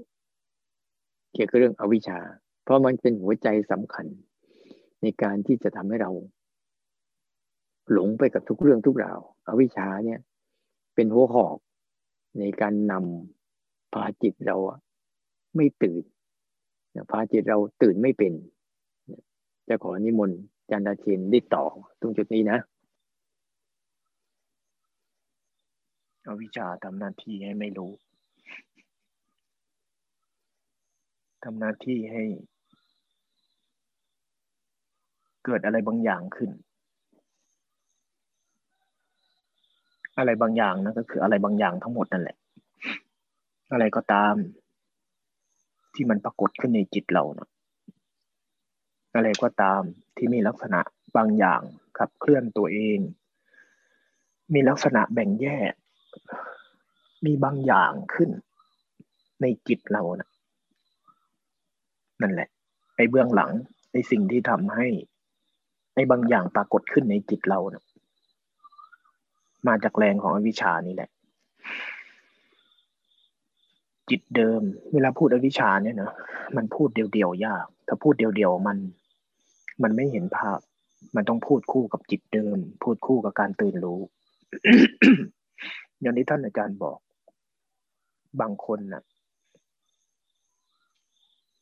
เกี่ยวกับเรื่องอวิชชา เพราะมันเป็นหัวใจสำคัญ ในการที่จะทำให้เรา หลงไปกับทุกเรื่องทุกราวอวิชชาเนี่ย เป็นหัวหอกในการนำพาจิตเราไม่ตื่นพาจิตเราตื่นไม่เป็น จะขอนิมนต์จันทาเชนได้ต่อตรงจุดนี้นะอวิชชาทำหน้าที่ให้ไม่รู้ทำหน้าที่ให้ เกิดอะไรบางอย่างขึ้น อะไรบางอย่างนะก็คืออะไรบางอย่างทั้งหมดนั่นแหละ อะไรก็ตาม ที่มันปรากฏขึ้นในจิตเรานะอะไรก็ตามที่มีลักษณะบางอย่างขับเคลื่อนตัวเอง มีลักษณะแบ่งแยก มีบางอย่างขึ้น ในจิตเรานะนั่นแหละไอ้เบื้องหลังไอ้สิ่งที่ทำให้ไอ้บางอย่างปรากฏขึ้นในจิตเรานะ มาจากแรงของอวิชานี่แหละ จิตเดิม เวลาพูดอวิชาเนี่ยนะมันพูดเดียวๆยาก ถ้าพูดเดียวๆมัน มันไม่เห็นภาพ มันต้องพูดคู่กับจิตเดิม พูดคู่กับการตื่นรู้ อย่างที่ท่านอาจารย์บอก บางคนนะ่ะ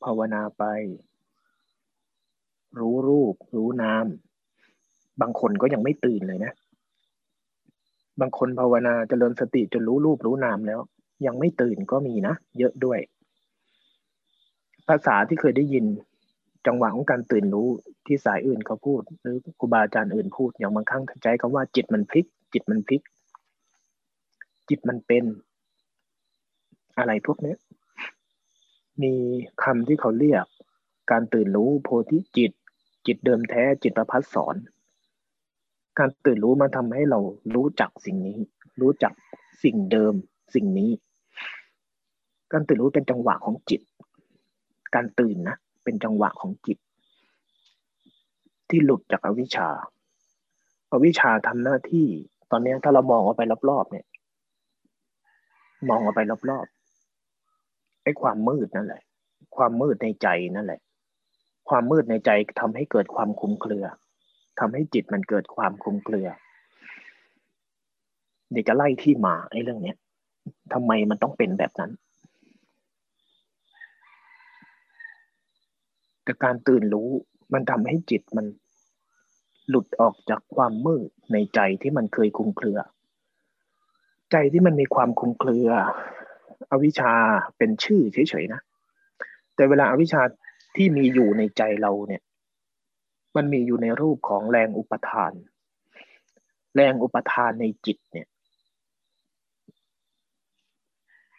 ภาวนาไป รู้รูป รู้นามบางคนก็ยังไม่ตื่นเลยนะ บางคนภาวนาจเจริญสติจนรู้รูปรู้นามแล้ว ยังไม่ตื่นก็มีนะ เยอะด้วย ภาษาที่เคยได้ยิน จังหวะของการตื่นรู้ที่สายอื่นเขาพูด หรือครูบาอาจารย์อื่นพูด อย่างบางครั้งใจคำว่าจิตมันพลิก จิตมันพลิก จิตมันเป็น อะไรพวกนี้มีคำที่เขาเรียก การตื่นรู้โพธิจิต จิตเดิมแท้จิตประพัสสอน การตื่นรู้มาทำให้เรารู้จักสิ่งนี้ รู้จักสิ่งเดิมสิ่งนี้ การตื่นรู้เป็นจังหวะของจิต การตื่นนะเป็นจังหวะของจิต ที่หลุดจากอวิชชาอาวิชชาทำหน้าที่ ตอนนี้ถ้าเรามองออกไปรอบๆเนี่ย มองออกไปรอบๆไอ้ความมืดนั่นแหละ ความมืดในใจนั่นแหละ ความมืดในใจทำให้เกิดความคุมเครือ ทำให้จิตมันเกิดความคุมเครือ เดี๋ยวจะไล่ที่มาไอ้เรื่องเนี้ยทำไมมันต้องเป็นแบบนั้น แต่การตื่นรู้มันทำให้จิตมันหลุดออกจากความมืดในใจที่มันเคยคุมเครือ ใจที่มันมีความคุมเครือ อวิชชาเป็นชื่อเฉยๆนะ แต่เวลาอาวิชชาที่มีอยู่ในใจเราเนี่ย มันมีอยู่ในรูปของแรงอุปทาน แรงอุปทานในจิตเนี่ย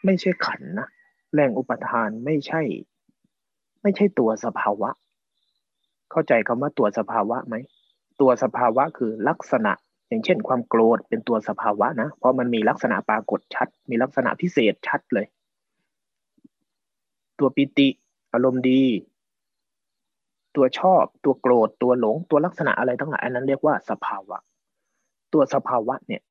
ไม่ใช่ขันนะแรงอุปทานไม่ใช่ ไม่ใช่ตัวสภาวะ เข้าใจคำว่าตัวสภาวะไหมตัวสภาวะคือลักษณะ อย่างเช่น ความโกรธเป็นตัวสภาวะนะเพราะมันมีลักษณะปรากฏชัด มีลักษณะพิเศษชัดเลย ตัวปิติ อารมณ์ดี ตัวชอบ ตัวโกรธ ตัวหลง ตัวลักษณะอะไรทั้งหลายอันนั้นเรียกว่าสภาวะ ตัวสภาวะเนี่ย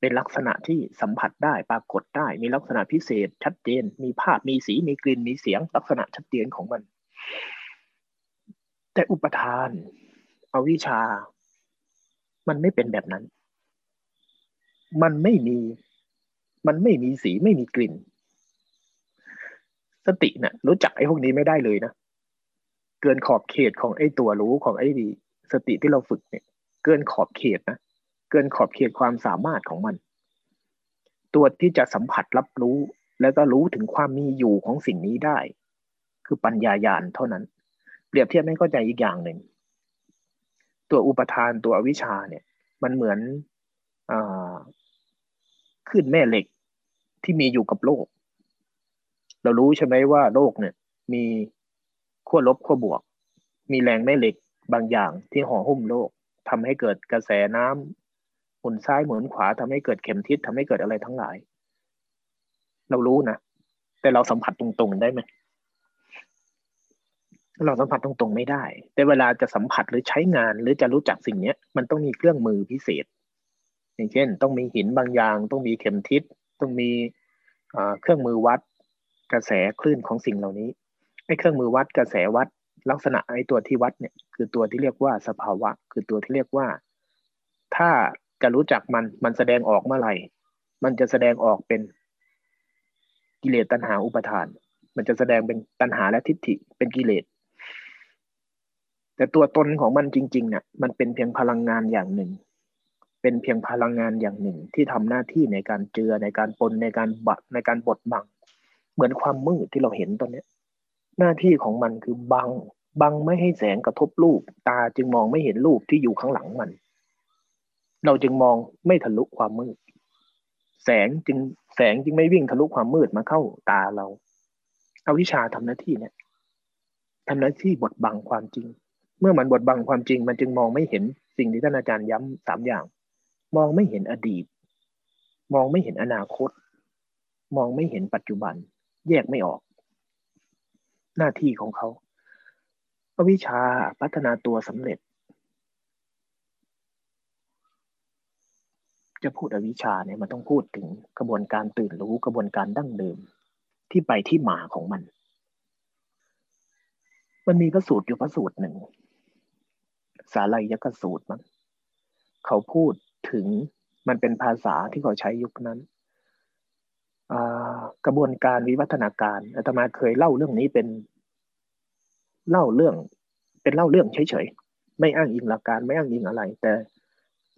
เป็นลักษณะที่สัมผัสได้ปรากฏได้ มีลักษณะพิเศษ ชัดเจน มีภาพมีสีมีกลิ่นมีเสียง ลักษณะชัดเจนของมัน แต่อุปทานอวิชา มันไม่เป็นแบบนั้น มันไม่มี มันไม่มีสีไม่มีกลิ่น สติเนะ่ะรู้จักไอ้พวกนี้ไม่ได้เลยนะ เกินขอบเขตของไอ้ตัวรู้ของไอ้ดีสติที่เราฝึกเนี่ย เกินขอบเขตนะเกินขอบเขตความสามารถของมัน ตัวที่จะสัมผัสรับรู้ แล้วก็รู้ถึงความมีอยู่ของสิ่งนี้ได้ คือปัญญายาณเท่านั้น เปรียบเทียบให้เข้าใจอีกอย่างหนึ่งตัวอุปทานตัวอวิชชาเนี่ย มันเหมือนอขึ้นแม่เหล็กที่มีอยู่กับโลก เรารู้ใช่ไหมว่าโลกเนี่ย มี ขั้วลบขั้วบวก มีแรงแม่เหล็กบางอย่างที่ห่อหุ้มโลกทำให้เกิดกระแสน้ำหมุนซ้ายหมุนขวาทำให้เกิดเข็มทิศทำให้เกิดอะไรทั้งหลาย เรารู้นะแต่เราสัมผัสตรงๆได้ไหมเราสัมผัสตรงๆไม่ได้ แต่เวลาจะสัมผัสหรือใช้งานหรือจะรู้จักสิ่งเนี้ย มันต้องมีเครื่องมือพิเศษ อย่างเช่น ต้องมีหินบางอย่าง ต้องมีเข็มทิศ ต้องมีเครื่องมือวัดกระแสคลื่นของสิ่งเหล่านี้ ไอ้เครื่องมือวัดกระแสวัดลักษณะไอ้ตัวที่วัดเนี่ย คือตัวที่เรียกว่าสภาวะ คือตัวที่เรียกว่า ถ้าจะรู้จักมันมันแสดงออกเมื่อไหร่ มันจะแสดงออกเป็นกิเลสตัณหาอุปทาน มันจะแสดงเป็นตัณหาและทิฏฐิเป็นกิเลส แต่ตัวตนของมันจริงๆเนี่ยมันเป็นเพียงพลังงานอย่างหนึ่ง เป็นเพียงพลังงานอย่างหนึ่ง ที่ทำหน้าที่ในการเจือในการปนในการบัดในการบดบัง เหมือนความมืดที่เราเห็นตอนนี้ หน้าที่ของมันคือบัง บังไม่ให้แสงกระทบรูป ตาจึงมองไม่เห็นรูปที่อยู่ข้างหลังมัน เราจึงมองไม่ทะลุความมืด แสงจึงแสงจึงไม่วิ่งทะลุความมืดมาเข้าตาเรา เอาวิชาทำหน้าที่เนี่ยทำหน้าที่บดบังความจริง เมื่อมันบดบังความจริง มันจึงมองไม่เห็นสิ่งที่ท่านอาจารย์ย้ำสามอย่าง มองไม่เห็นอดีต มองไม่เห็นอนาคต มองไม่เห็นปัจจุบัน แยกไม่ออก หน้าที่ของเขาอวิชาพัฒนาตัวสำเร็จ จะพูดอวิชาเนี่ยมันต้องพูดถึงกระบวนการตื่นรู้กระบวนการดั้งเดิมที่ไปที่มาของมัน มันมีพระสูตรอยู่พระสูตรหนึ่ง สาลายกสูตรมั้งเขาพูดถึงมันเป็นภาษาที่เขาใช้ยุคนั้น กระบวนการวิวัฒนาการอาตมาเคยเล่าเรื่องนี้เป็นเล่าเรื่อง เป็นเล่าเรื่องเฉยๆไม่อ้างอิงหลักการไม่อ้างอิงอะไร แต่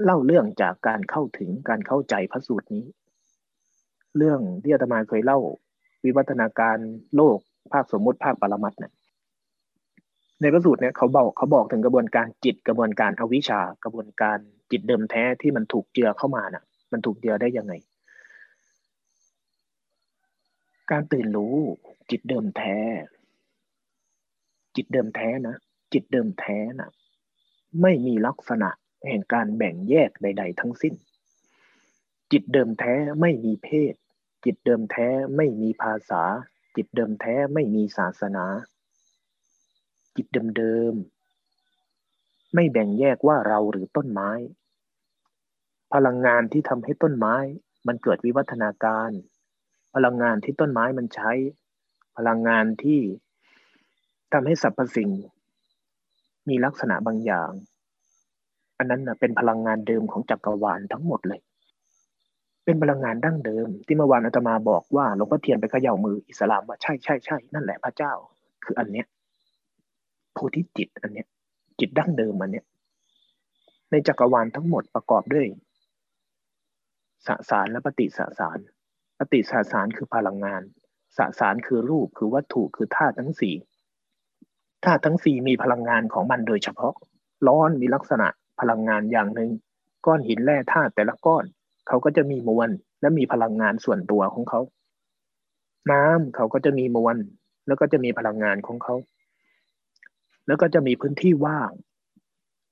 เล่าเรื่องจากการเข้าถึงการเข้าใจพระสูตรนี้ เรื่องที่อาตมาเคยเล่าวิวัฒนาการโลกภาคสมมติภาคปรมัตเนี่ยในพระสูตรเนี่ยเขาบอกเขาบอกถึงกระบวนการจิตกระบวนการอวิชากระบวนการจิตเดิมแท้ที่มันถูกเจือเข้ามาน่ะ มันถูกเจือได้ยังไง การตื่นรู้จิตเดิมแท้ จิตเดิมแท้นะ จิตเดิมแท้นะไม่มีลักษณะแห่งการแบ่งแยกใด ๆ ทั้งสิ้น จิตเดิมแท้ไม่มีเพศ จิตเดิมแท้ไม่มีภาษา จิตเดิมแท้ไม่มีศาสนา จิตเดิมๆไม่แบ่งแยกว่าเราหรือต้นไม้ พลังงานที่ทำให้ต้นไม้ มันเกิดวิวัฒนาการ พลังงานที่ต้นไม้มันใช้ พลังงานที่ทำให้สรรพสิ่ง มีลักษณะบางอย่าง อันนั้นนะเป็นพลังงานเดิมของจักรวาลทั้งหมดเลย เป็นพลังงานดั้งเดิม ที่เมื่อวานอาตมาบอกว่าหลวงพ่อเทียนไปเขย่ามืออิสลามว่าใช่ใช่ใช่นั่นแหละพระเจ้า คืออันเนี้ยโพธิจิตอันเนี้ย จิตดั้งเดิมอันเนี้ย ในจักรวาลทั้งหมดประกอบด้วยสสารและปฏิสสาร ปฏิสสารคือพลังงาน สสารคือรูปคือวัตถุคือธาตุทั้งสี่ธาตุทั้งสี่มีพลังงานของมันโดยเฉพาะ ร้อนมีลักษณะพลังงานอย่างหนึ่ง ก้อนหินแร่ธาตุแต่ละก้อน เขาก็จะมีมวลและมีพลังงานส่วนตัวของเขา น้ำเขาก็จะมีมวลแล้วก็จะมีพลังงานของเขา แล้วก็จะมีพื้นที่ว่าง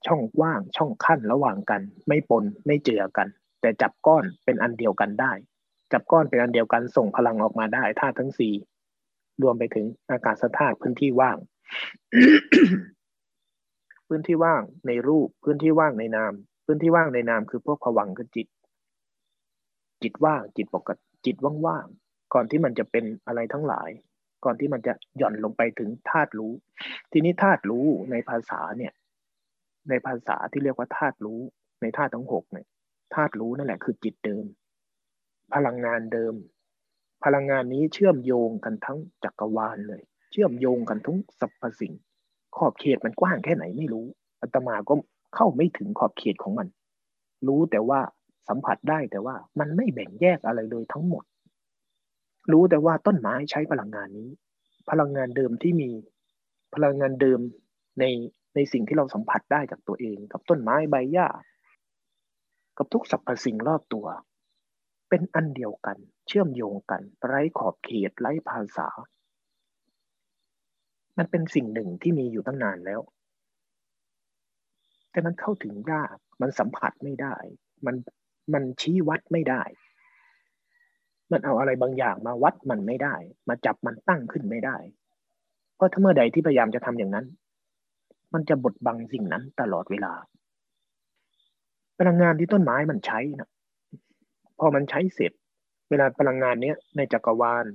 ช่องว่างช่องขั้นระหว่างกัน ไม่ปนไม่เจือกัน แต่จับก้อนเป็นอันเดียวกันได้ จับก้อนเป็นอันเดียวกันส่งพลังออกมาได้ธาตุทั้งสี่รวมไปถึงอากาศธาตุพื้นที่ว่าง พื้นที่ว่างในรูปพื้นที่ว่างในนาม พื้นที่ว่างในนามคือพวกผวังคือจิต จิตว่างจิตปกติจิตว่างๆก่อนที่มันจะเป็นอะไรทั้งหลาย ก่อนที่มันจะหย่อนลงไปถึงธาตุรู้ ทีนี้ธาตุรู้ในภาษาเนี่ย ในภาษาที่เรียกว่าธาตุรู้ในธาตุทั้งหกเนี่ยธาตุรู้นั่นแหละคือจิตเดิม พลังงานเดิม พลังงานนี้เชื่อมโยงกันทั้งจักรวาลเลย เชื่อมโยงกันทั้งสรรพสิ่ง ขอบเขตมันกว้างแค่ไหนไม่รู้อาตมาก็เข้าไม่ถึงขอบเขตของมัน รู้แต่ว่าสัมผัสได้แต่ว่ามันไม่แบ่งแยกอะไรเลยทั้งหมด รู้แต่ว่าต้นไม้ใช้พลังงานนี้ พลังงานเดิมที่มีพลังงานเดิมในในสิ่งที่เราสัมผัสได้จากตัวเอง กับต้นไม้ใบหญ้า กับทุกสรรพสิ่งรอบตัว เป็นอันเดียวกัน เชื่อมโยงกัน ไร้ขอบเขตไร้ภาษา มันเป็นสิ่งหนึ่งที่มีอยู่ตั้งนานแล้ว แต่มันเข้าถึงยากมันสัมผัสไม่ได้ มันมันชี้วัดไม่ได้ มันเอาอะไรบางอย่างมาวัดมันไม่ได้ มาจับมันตั้งขึ้นไม่ได้ เพราะถ้าเมื่อใดที่พยายามจะทำอย่างนั้น มันจะบดบังสิ่งนั้นตลอดเวลาพลังงานที่ต้นไม้มันใช้นะ พอมันใช้เสร็จ เวลาพลังงานเนี้ยในจักรวาล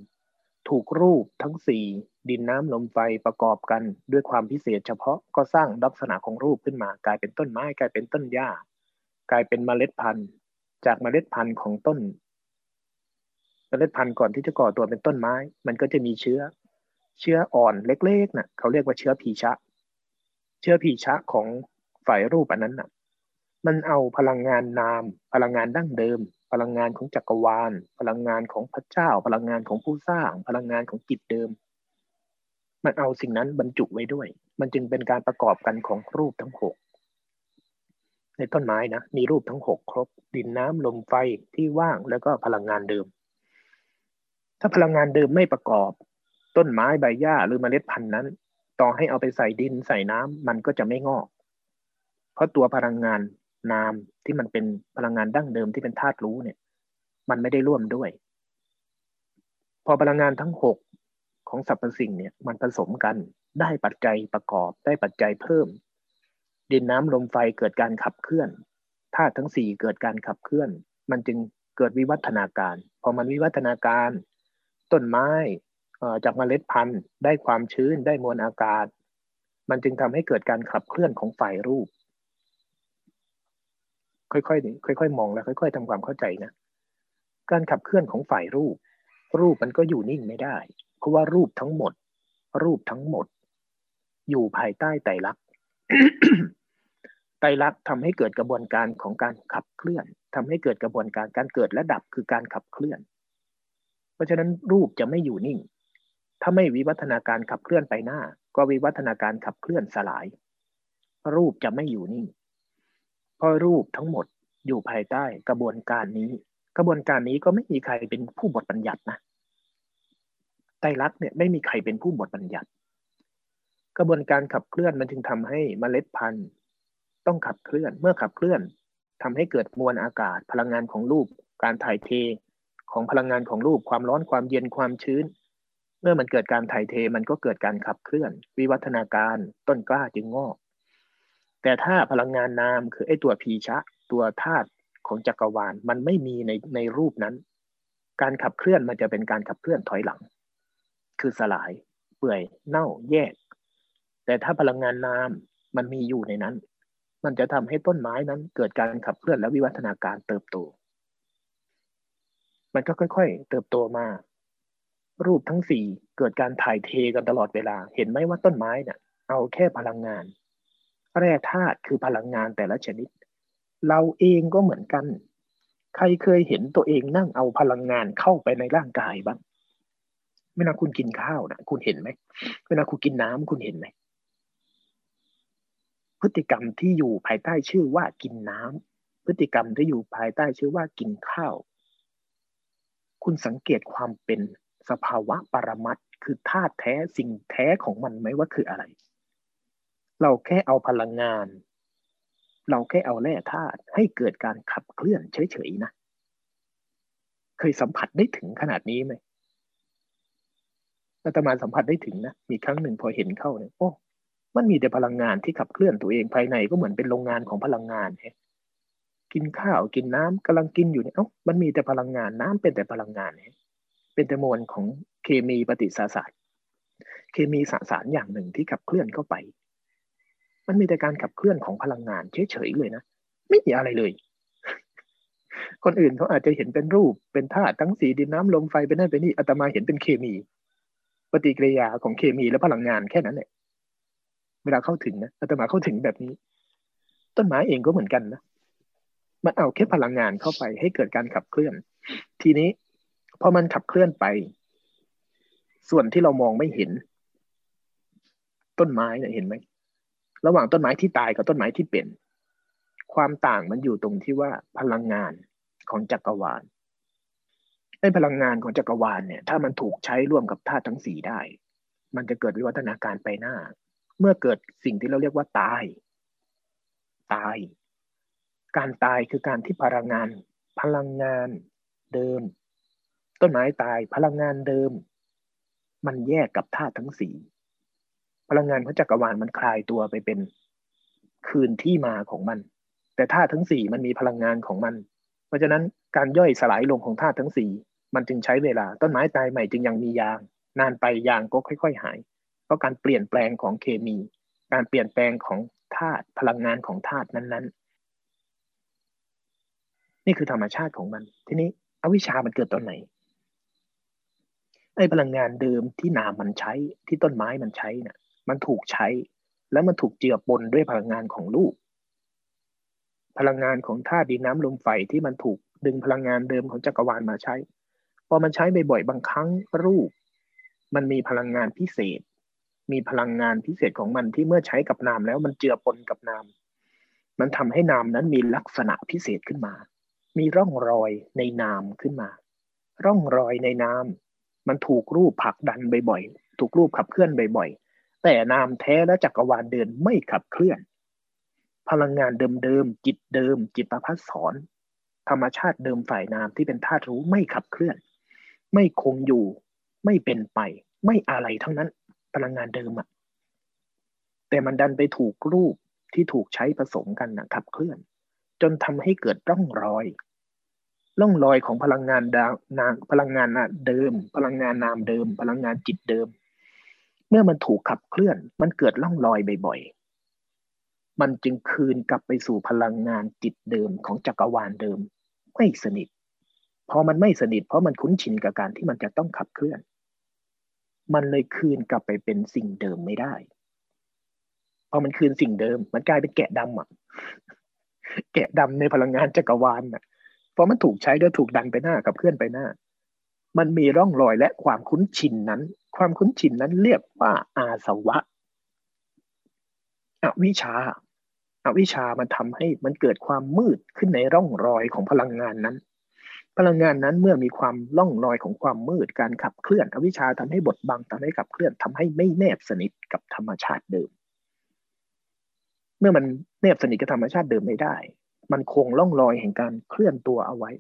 ถูกรูปทั้งสี่ดินน้ำลมไฟประกอบกันด้วยความพิเศษเฉพาะก็สร้างลักษณะของรูปขึ้นมา กลายเป็นต้นไม้กลายเป็นต้นหญ้า กลายเป็นเมล็ดพันธุ์ จากเมล็ดพันธุ์ของต้น เมล็ดพันธุ์ก่อนที่จะก่อตัวเป็นต้นไม้ มันก็จะมีเชื้อ เชื้ออ่อนเล็กๆนะ่ะ เขาเรียกว่าเชื้อผีชะ เชื้อผีชะของฝ่ายรูปอันนั้นน่ะ มันเอาพลังงานนาม พลังงานดั้งเดิม พลังงานของจักรวาล พลังงานของพระเจ้า พลังงานของผู้สร้าง พลังงานของจิตเดิม มันเอาสิ่งนั้นบรรจุไว้ด้วย มันจึงเป็นการประกอบกันของรูปทั้งหกในต้นไม้นะมีรูปทั้งหกครบ ดินน้ำลมไฟที่ว่างแล้วก็พลังงานเดิม ถ้าพลังงานเดิมไม่ประกอบ ต้นไม้ใบหญ้าหรือเมล็ดพันธุ์นั้น ต่อให้เอาไปใส่ดินใส่น้ำมันก็จะไม่งอก เพราะตัวพลังงาน นามที่มันเป็นพลังงานดั้งเดิมที่เป็นธาตุรู้เนี่ย มันไม่ได้ร่วมด้วย พอพลังงานทั้งหกของสรรพสิ่งเนี่ยมันผสมกันได้ปัจจัยประกอบได้ปัจจัยเพิ่ม ดินน้ำลมไฟเกิดการขับเคลื่อนธาตุทั้งสี่เกิดการขับเคลื่อน มันจึงเกิดวิวัฒนาการ พอมันวิวัฒนาการ ต้นไม้จากเมล็ดพันธุ์ ได้ความชื้นได้มวลอากาศ มันจึงทำให้เกิดการขับเคลื่อนของฝ่ายรูป ค่อยๆค่อย ๆ มองแล้วค่อย ๆทำความเข้าใจนะการขับเคลื่อนของฝ่ายรูป รูปมันก็อยู่นิ่งไม่ได้ เพราะว่ารูปทั้งหมด รูปทั้งหมด อยู่ภายใต้ไตรลักษณ์ไตรลักษณ์ทำให้เกิดกระบวนการของการขับเคลื่อนทำให้เกิดกระบวนการการเกิดและดับคือการขับเคลื่อน เพราะฉะนั้นรูปจะไม่อยู่นิ่ง ถ้าไม่วิวัฒนาการขับเคลื่อนไปหน้า ก็วิวัฒนาการขับเคลื่อนสลาย รูปจะไม่อยู่นิ่ง เพราะรูปทั้งหมดอยู่ภายใต้กระบวนการนี้ กระบวนการนี้ก็ไม่มีใครเป็นผู้บทบัญญัตินะไตรลักษณ์เนี่ยไม่มีใครเป็นผู้บทบัญญัติ กระบวนการขับเคลื่อนมันจึงทำให้เมล็ดพันธุ์ ต้องขับเคลื่อนเมื่อขับเคลื่อนทำให้เกิดมวลอากาศ พลังงานของรูป การถ่ายเทของพลังงานของรูปความร้อนความเย็นความชื้น เมื่อมันเกิดการถ่ายเทมันก็เกิดการขับเคลื่อน วิวัฒนาการต้นกล้าจึงงอก แต่ถ้าพลังงานนามคือไอ้ตัวพีชะ ตัวธาตุของจักรวาลมันไม่มีในในรูปนั้น การขับเคลื่อนมันจะเป็นการขับเคลื่อนถอยหลัง คือสลาย เปื่อยเน่าแยก แต่ถ้าพลังงานนามมันมีอยู่ในนั้น มันจะทำให้ต้นไม้นั้นเกิดการขับเคลื่อนและวิวัฒนาการเติบโต มันก็ค่อยๆ เติบโตมา รูปทั้งสี่เกิดการถ่ายเทกันตลอดเวลา เห็นไหมว่าต้นไม้เนี่ยเอาแค่พลังงาน แร่ธาตุคือพลังงานแต่ละชนิด เราเองก็เหมือนกัน ใครเคยเห็นตัวเองนั่งเอาพลังงานเข้าไปในร่างกายบ้างเวลาคุณกินข้าวนะคุณเห็นไหมเวลาคุณกินน้ำคุณเห็นไหมพฤติกรรมที่อยู่ภายใต้ชื่อว่ากินน้ำพฤติกรรมที่อยู่ภายใต้ชื่อว่ากินข้าว คุณสังเกตความเป็นสภาวะปรมัตคือธาตุแท้สิ่งแท้ของมันไหมว่าคืออะไร เราแค่เอาพลังงาน เราแค่เอาแร่ธาตุให้เกิดการขับเคลื่อนเฉยๆนะเคยสัมผัสได้ถึงขนาดนี้ไหมอาตมาสัมผัสได้ถึงนะมีครั้งหนึ่งพอเห็นเข้าเนี่ยโอ้มันมีแต่พลังงานที่ขับเคลื่อนตัวเองภายในก็เหมือนเป็นโรงงานของพลังงานกินข้าวกินน้ำกำลังกินอยู่เนี่ยเอ้ามันมีแต่พลังงานน้ำเป็นแต่พลังงานเป็นแต่มวลของเคมีปฏิสาสารเคมีสสารอย่างหนึ่งที่ขับเคลื่อนเข้าไป มันมีแต่การขับเคลื่อนของพลังงานเฉยๆเลยนะไม่มีอะไรเลย คนอื่นเขาอาจจะเห็นเป็นรูปเป็นธาตุทั้งสีดินน้ำลมไฟเป็นนั่นเป็นนี่อาตมาเห็นเป็นเคมี ปฏิกิริยาของเคมีและพลังงานแค่นั้นแหละเวลาเข้าถึงนะอาตมาเข้าถึงแบบนี้ ต้นไม้เองก็เหมือนกันนะมันเอาแค่พลังงานเข้าไปให้เกิดการขับเคลื่อน ทีนี้พอมันขับเคลื่อนไป ส่วนที่เรามองไม่เห็น ต้นไม้เนี่ยเห็นไหม ระหว่างต้นไม้ที่ตายกับต้นไม้ที่เป็น ความต่างมันอยู่ตรงที่ว่าพลังงานของจักรวาลในพลังงานของจักรวาลเนี่ย ถ้ามันถูกใช้ร่วมกับธาตุทั้งสี่ได้ มันจะเกิดวิวัฒนาการไปหน้า เมื่อเกิดสิ่งที่เราเรียกว่าตาย ตาย การตายคือการที่พลังงาน พลังงานเดิม ต้นไม้ตายพลังงานเดิม มันแยกกับธาตุทั้งสี่ พลังงานของจักรวาลมันคลายตัวไปเป็นคืนที่มาของมัน แต่ธาตุทั้งสี่มันมีพลังงานของมัน เพราะฉะนั้นการย่อยสลายลงของธาตุทั้งสี่มันจึงใช้เวลา ต้นไม้ตายใหม่จึงยังมียาง นานไปยางก็ค่อย ๆ หาย เพราะการเปลี่ยนแปลงของเคมี การเปลี่ยนแปลงของธาตุพลังงานของธาตุนั้น ๆ นี่คือธรรมชาติของมัน ทีนี้อวิชชามันเกิดตอนไหนไอ้พลังงานเดิมที่นามมันใช้ที่ต้นไม้มันใช้นะ่ะ มันถูกใช้ แล้วมันถูกเจือปนด้วยพลังงานของลูก พลังงานของธาตุดินน้ำลมไฟที่มันถูกดึงพลังงานเดิมของจักรวาลมาใช้ พอมันใช้บ่อยๆบางครั้งรูป มันมีพลังงานพิเศษ มีพลังงานพิเศษของมันที่เมื่อใช้กับนามแล้วมันเจือปนกับนาม มันทำให้นามนั้นมีลักษณะพิเศษขึ้นมา มีร่องรอยในนามขึ้นมา ร่องรอยในนาม มันถูกรูปผลักดันบ่อยๆ ถูกรูปขับเคลื่อนบ่อยๆ แต่นามแท้และจักรวาลเดินไม่ขับเคลื่อน พลังงานเดิมๆจิตเดิม จิตประพัสสอน ธรรมชาติเดิมฝ่ายนามที่เป็นธาตุรู้ไม่ขับเคลื่อน ไม่คงอยู่ ไม่เป็นไป ไม่อะไรทั้งนั้น พลังงานเดิมอะแต่มันดันไปถูกรูปที่ถูกใช้ผสมกันนะขับเคลื่อน จนทำให้เกิดร่องรอยล่องรอยของพลังงานดาวนางพลังงานเดิม พลังงานนามเดิม พลังงานจิตเดิม เมื่อมันถูกขับเคลื่อน มันเกิดล่องรอยบ่อยๆ มันจึงคืนกลับไปสู่พลังงานจิตเดิมของจักรวาลเดิม ไม่สนิท พอมันไม่สนิท เพราะมันคุ้นชินกับการที่มันจะต้องขับเคลื่อน มันเลยคืนกลับไปเป็นสิ่งเดิมไม่ได้ พอมันคืนสิ่งเดิม มันกลายเป็นแกะดำอะ แกะดำในพลังงานจักรวาลอะพอมันถูกใช้แล้วถูกดันไปหน้ากับเคลื่อนไปหน้า มันมีร่องรอยและความคุ้นชินนั้น ความคุ้นชินนั้นเรียกว่าอาสวะ อวิชาอวิชามันทำให้มันเกิดความมืดขึ้นในร่องรอยของพลังงานนั้น พลังงานนั้นเมื่อมีความร่องรอยของความมืดการขับเคลื่อน อวิชาทำให้บดบังทำให้ขับเคลื่อนทำให้ไม่แนบสนิทกับธรรมชาติเดิม เมื่อมันแนบสนิทกับธรรมชาติเดิมไม่ได้ มันคงล่องรอยแห่งการเคลื่อนตัวเอาไว้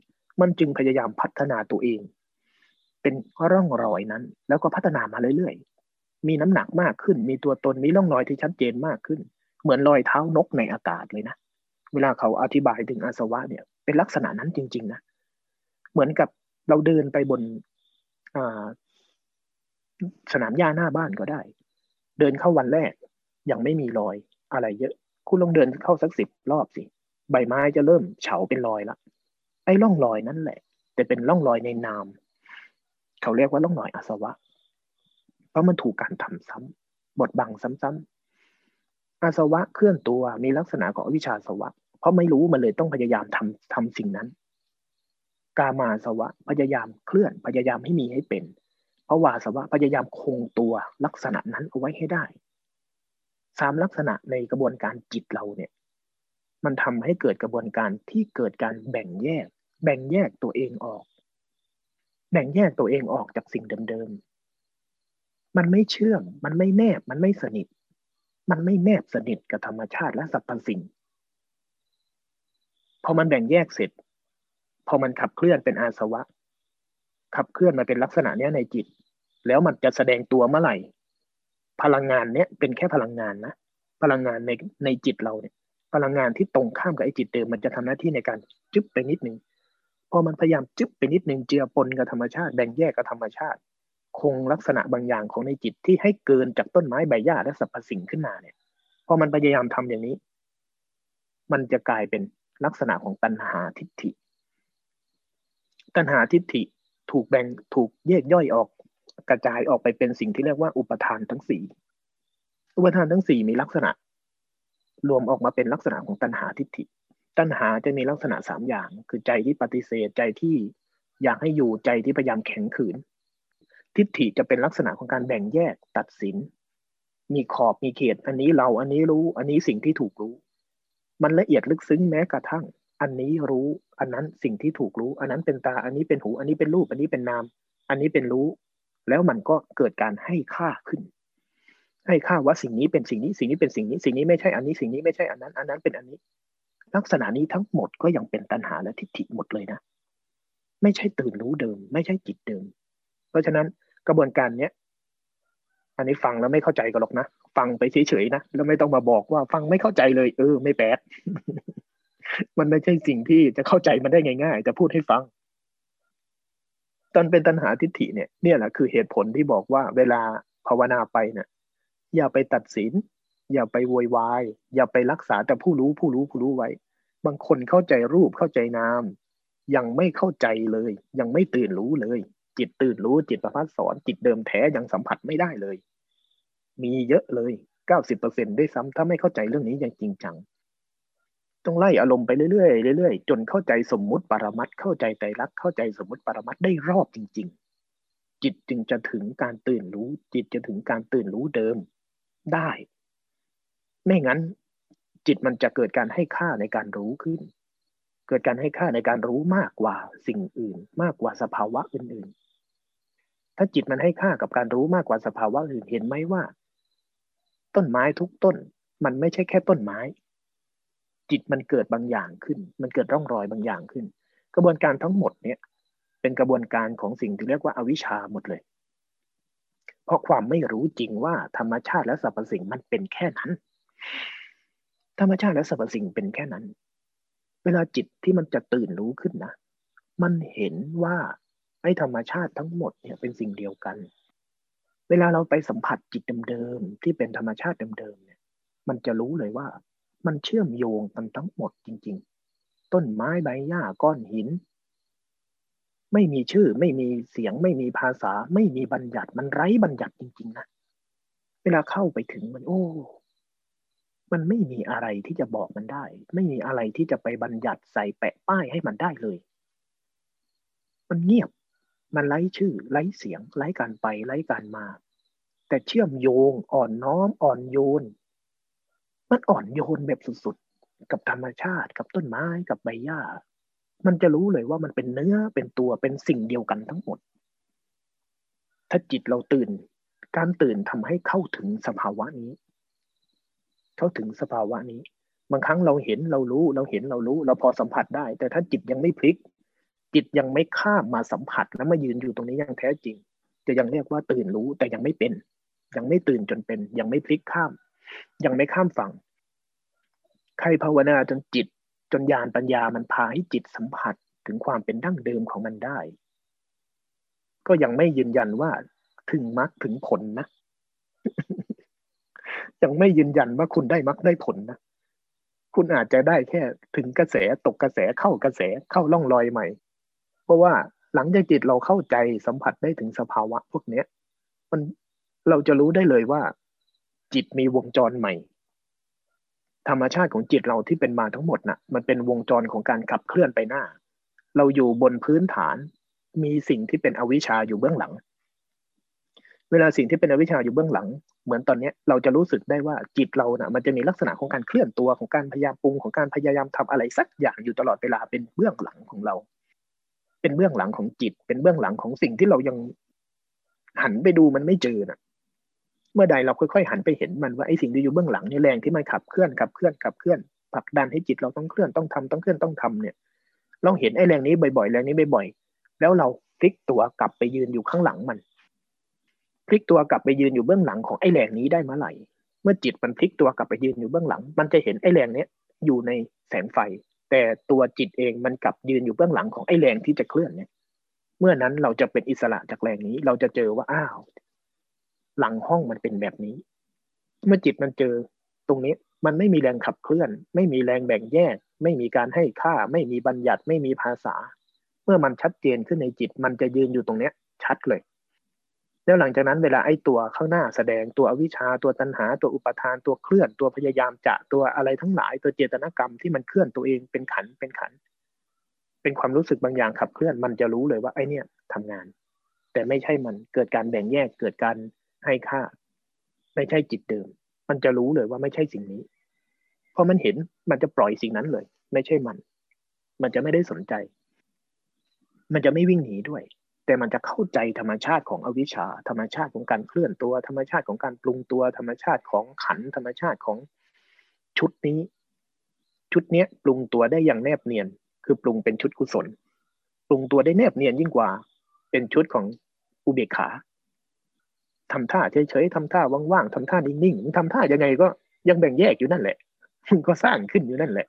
มันจึงพยายามพัฒนาตัวเอง เป็นร่องรอยนั้น แล้วก็พัฒนามาเรื่อยๆ มีน้ำหนักมากขึ้น มีตัวตน มีร่องรอยที่ชัดเจนมากขึ้น เหมือนรอยเท้านกในอากาศเลยนะ เวลาเขาอธิบายถึงอาสวะเนี่ย เป็นลักษณะนั้นจริง ๆ นะ เหมือนกับเราเดินไปบนสนามหญ้าหน้าบ้านก็ได้ เดินเข้าวันแรก ยังไม่มีรอยอะไรเยอะ คุณลองเดินเข้าสักสิบรอบสิ ใบไม้จะเริ่มเฉาเป็นรอยละ ไอ้ร่องรอยนั่นแหละ แต่เป็นร่องรอยในนาม เขาเรียกว่าร่องรอยอาสวะ เพราะมันถูกการทำซ้ำบทบังซ้ำๆอาสวะเคลื่อนตัวมีลักษณะของวิชาสวะ เพราะไม่รู้มันเลยต้องพยายามทำทำสิ่งนั้น กามาสวะพยายามเคลื่อนพยายามให้มีให้เป็น เพราะวาสวะพยายามคงตัวลักษณะนั้นเอาไว้ให้ได้สามลักษณะในกระบวนการจิตเราเนี่ยมันทำให้เกิดกระบวนการที่เกิดการแบ่งแยก แบ่งแยกตัวเองออก แบ่งแยกตัวเองออกจากสิ่งเดิมๆ มันไม่เชื่อม มันไม่แนบ มันไม่สนิท มันไม่แนบสนิทกับธรรมชาติและสรรพสิ่ง พอมันแบ่งแยกเสร็จ พอมันขับเคลื่อนเป็นอาสวะ ขับเคลื่อนมาเป็นลักษณะเนี้ยในจิต แล้วมันจะแสดงตัวเมื่อไหร่ พลังงานเนี้ยเป็นแค่พลังงานนะ พลังงานในในจิตเราเนี่ย พลังงานที่ตรงข้ามกับไอ้จิตเดิมมันจะทำหน้าที่ในการจึ๊บไปนิดนึง พอมันพยายามจึ๊บไปนิดนึงเจือปนกับธรรมชาติแบ่งแยกกับธรรมชาติ คงลักษณะบางอย่างของในจิตที่ให้เกินจากต้นไม้ใบหญ้าและสรรพสิ่งขึ้นมาเนี่ยพอมันพยายามทำอย่างนี้ มันจะกลายเป็นลักษณะของตัณหาทิฏฐิ ตัณหาทิฏฐิถูกแบ่งถูกแยกย่อยออกกระจายออกไปเป็นสิ่งที่เรียกว่าอุปทานทั้งสี่อุปทานทั้งสี่มีลักษณะ รวมออกมาเป็นลักษณะของตัณหาทิฏฐิ ตัณหาจะมีลักษณะสามอย่าง คือใจที่ปฏิเสธใจที่อยากให้อยู่ใจที่พยายามแข็งขืน ทิฏฐิจะเป็นลักษณะของการแบ่งแยกตัดสิน มีขอบมีเขต อันนี้เราอันนี้รู้ อันนี้สิ่งที่ถูกรู้ มันละเอียดลึกซึ้งแม้กระทั่ง อันนี้รู้ อันนั้นสิ่งที่ถูกรู้ อันนั้นเป็นตา อันนี้เป็นหู อันนี้เป็นรูป อันนี้เป็นนาม อันนี้เป็นรู้ แล้วมันก็เกิดการให้ค่าขึ้น ให้ค่าว่าสิ่งนี้เป็นสิ่งนี้ สิ่งนี้เป็นสิ่งนี้ สิ่งนี้ไม่ใช่อันนี้ สิ่งนี้ไม่ใช่อันนั้น อันนั้นเป็นอันนี้ ลักษณะนี้ทั้งหมดก็ยังเป็นตัณหาและทิฏฐิหมดเลยนะ ไม่ใช่ตื่นรู้เดิม ไม่ใช่จิตเดิม เพราะฉะนั้นกระบวนการเนี้ยอันนี้ฟังแล้วไม่เข้าใจก็หรอกนะ ฟังไปเฉยๆนะ แล้วไม่ต้องมาบอกว่าฟังไม่เข้าใจเลย เออ ไม่แปลกมันไม่ใช่สิ่งที่จะเข้าใจมันได้ง่าย ๆ จะพูดให้ฟัง ตอนเป็นตัณหาทิฏฐิเนี่ย เนี่ยแหละคือเหตุผลที่บอกว่าเวลาภาวนาไปเนี่ยอย่าไปตัดสิน อย่าไปโวยวาย อย่าไปรักษาแต่ผู้รู้ผู้รู้ผู้รู้ไว้ บางคนเข้าใจรูปเข้าใจนาม ยังไม่เข้าใจเลย ยังไม่ตื่นรู้เลย จิตตื่นรู้จิตประพัดสอนจิตเดิมแท้ยังสัมผัสไม่ได้เลย มีเยอะเลยเก้าสิบเปอร์เซ็นได้ซ้ำถ้าไม่เข้าใจเรื่องนี้อย่างจริงจังต้องไล่อารมณ์ไปเรื่อยๆเรื่อยๆจนเข้าใจสมมุติปรมัตเข้าใจใจรักเข้าใจสมมุติปรมัตได้รอบจริง ๆ จิตจึงจะถึงการตื่นรู้ จิตจะถึงการตื่นรู้เดิมได้ ไม่งั้น จิตมันจะเกิดการให้ค่าในการรู้ขึ้น เกิดการให้ค่าในการรู้มากกว่าสิ่งอื่น มากกว่าสภาวะอื่น ๆ ถ้าจิตมันให้ค่ากับการรู้มากกว่าสภาวะอื่นเห็นไหมว่า ต้นไม้ทุกต้น มันไม่ใช่แค่ต้นไม้ จิตมันเกิดบางอย่างขึ้น มันเกิดร่องรอยบางอย่างขึ้น กระบวนการทั้งหมดเนี่ยเป็นกระบวนการของสิ่งที่เรียกว่าอาวิชชาหมดเลย เพราะความไม่รู้จริงว่าธรรมชาติและสรรพสิ่งมันเป็นแค่นั้น ธรรมชาติและสรรพสิ่งเป็นแค่นั้น เวลาจิตที่มันจะตื่นรู้ขึ้นนะ มันเห็นว่าไอ้ธรรมชาติทั้งหมดเนี่ยเป็นสิ่งเดียวกัน เวลาเราไปสัมผัสจิตเดิมๆที่เป็นธรรมชาติเดิมๆเนี่ย มันจะรู้เลยว่า มันเชื่อมโยงกันทั้งหมดจริง ๆ ต้นไม้ใบหญ้าก้อนหิน ไม่มีชื่อไม่มีเสียงไม่มีภาษา ไม่มีบัญญัติมันไร้บัญญัติจริง ๆ นะ เวลาเข้าไปถึงมันโอ้ มันไม่มีอะไรที่จะบอกมันได้ ไม่มีอะไรที่จะไปบัญญัติใส่แปะป้ายให้มันได้เลย มันเงียบ มันไร้ชื่อ ไร้เสียง ไร้การไป ไร้การมา แต่เชื่อมโยง อ่อนน้อม อ่อนโยน มันอ่อนโยนแบบสุดๆ กับธรรมชาติ กับต้นไม้ กับใบหญ้า มันจะรู้เลยว่ามันเป็นเนื้อ เป็นตัว เป็นสิ่งเดียวกันทั้งหมด ถ้าจิตเราตื่น การตื่นทำให้เข้าถึงสภาวะนี้ เข้าถึงสภาวะนี้ บางครั้งเราเห็นเรารู้เราเห็นเรารู้ เราพอสัมผัสได้ แต่ถ้าจิตยังไม่พลิก จิตยังไม่ข้ามมาสัมผัสแล้วมายืนอยู่ตรงนี้อยังแท้จริง จะยังเรียกว่าตื่นรู้แต่ยังไม่เป็น ยังไม่ตื่นจนเป็น ยังไม่พลิกข้าม ยังไม่ข้ามฝั่ง ใครภาวนาจนจิต จนญาณปัญญามันพาให้จิตสัมผัสถึงความเป็นดั้งเดิมของมันได้ ก็ยังไม่ยืนยันว่าถึงมรรคถึงผลนะ ยังไม่ยืนยันว่าคุณได้มรรคได้ผลนะคุณอาจจะได้แค่ถึงกระแสตกกระแสเข้ากระแสเข้าล่องลอยใหม่ เพราะว่าหลังจากจิตเราเข้าใจสัมผัสได้ถึงสภาวะพวกเนี้ย มันเราจะรู้ได้เลยว่า จิตมีวงจรใหม่ ธรรมชาติของจิตเราที่เป็นมาทั้งหมดนะ่ะ มันเป็นวงจรของการขับเคลื่อนไปหน้า เราอยู่บนพื้นฐาน มีสิ่งที่เป็นอวิชชาอยู่เบื้องหลัง เวลาสิ่งที่เป็นอวิชชาอยู่เบื้องหลัง เหมือนตอนนี้เราจะรู้สึกได้ว่าจิตเรานะ่ะมันจะมีลักษณะของการเคลื่อนตัวของการพยายามปรุงของการพยายามทำอะไรสักอย่างอยู่ตลอดเวลาเป็นเบื้องหลังของเรา เป็นเบื้องหลังของจิต เป็นเบื้องหลังของสิ่งที่เรายังหันไปดูมันไม่เจอนะ่ะ เมื่อใดเราค่อยๆหันไปเห็นมันว่าไอ้สิ่งที่อยู่เบื้องหลังนี่แรงที่มันขับเคลื่อนขับเคลื่อนขับเคลื่อนผลักดันให้จิตเราต้องเคลื่อนต้องทำต้องเคลื่อนต้องทำเนี่ยเราเห็นไอ้แรงนี้บ่อยๆแรงนี้บ่อยๆแล้วเราพลิกตัวกลับไปยืนอยู่ข้างหลังมัน พลิกตัวกลับไปยืนอยู่เบื้องหลังของไอ้แรงนี้ได้เมื่อไหร่ เมื่อจิตมันพลิกตัวกลับไปยืนอยู่เบื้องหลัง มันจะเห็นไอ้แรงเนี้ยอยู่ในแสงไฟ แต่ตัวจิตเองมันกลับยืนอยู่เบื้องหลังของไอ้แรงที่จะเคลื่อนเนี่ยเมื่อนั้นเราจะเป็นอิสระจากแรงนี้ เราจะเจอว่าอ้าว หลังห้องมันเป็นแบบนี้ เมื่อจิตมันเจอตรงนี้มันไม่มีแรงขับเคลื่อน ไม่มีแรงแบ่งแยก ไม่มีการให้ค่า ไม่มีบัญญัติไม่มีภาษา เมื่อมันชัดเจนขึ้นในจิต มันจะยืนอยู่ตรงเนี้ย ชัดเลย แล้วหลังจากนั้นเวลาไอ้ตัวข้างหน้าแสดงตัวอวิชชาตัวตัณหา ตัวอุปทานตัวเคลื่อนตัวพยายามจะตัวอะไรทั้งหลาย ตัวเจตนากรรมที่มันเคลื่อนตัวเองเป็นขันเป็นขัน เป็นความรู้สึกบางอย่างขับเคลื่อนมันจะรู้เลยว่าไอ้นี่ทำงาน แต่ไม่ใช่มันเกิดการแบ่งแยกเกิดการให้ค่า ไม่ใช่จิตเดิม มันจะรู้เลยว่าไม่ใช่สิ่งนี้พอมันเห็นมันจะปล่อยสิ่งนั้นเลย ไม่ใช่มัน มันจะไม่ได้สนใจ มันจะไม่วิ่งหนีด้วย แต่มันจะเข้าใจธรรมชาติของอวิชชา ธรรมชาติของการเคลื่อนตัว ธรรมชาติของการปรุงตัว ธรรมชาติของขันธรรมชาติของชุดนี้ ชุดเนี้ยปรุงตัวได้อย่างแนบเนียน คือปรุงเป็นชุดกุศล ปรุงตัวได้แนบเนียนยิ่งกว่า เป็นชุดของอุเบกขาทำท่าเฉยๆทำท่าว่างๆทำท่านิ่งๆทำท่ายังไงก็ยังแบ่งแยกอยู่นั่นแหละมันก็สร้างขึ้นอยู่นั่นแหละ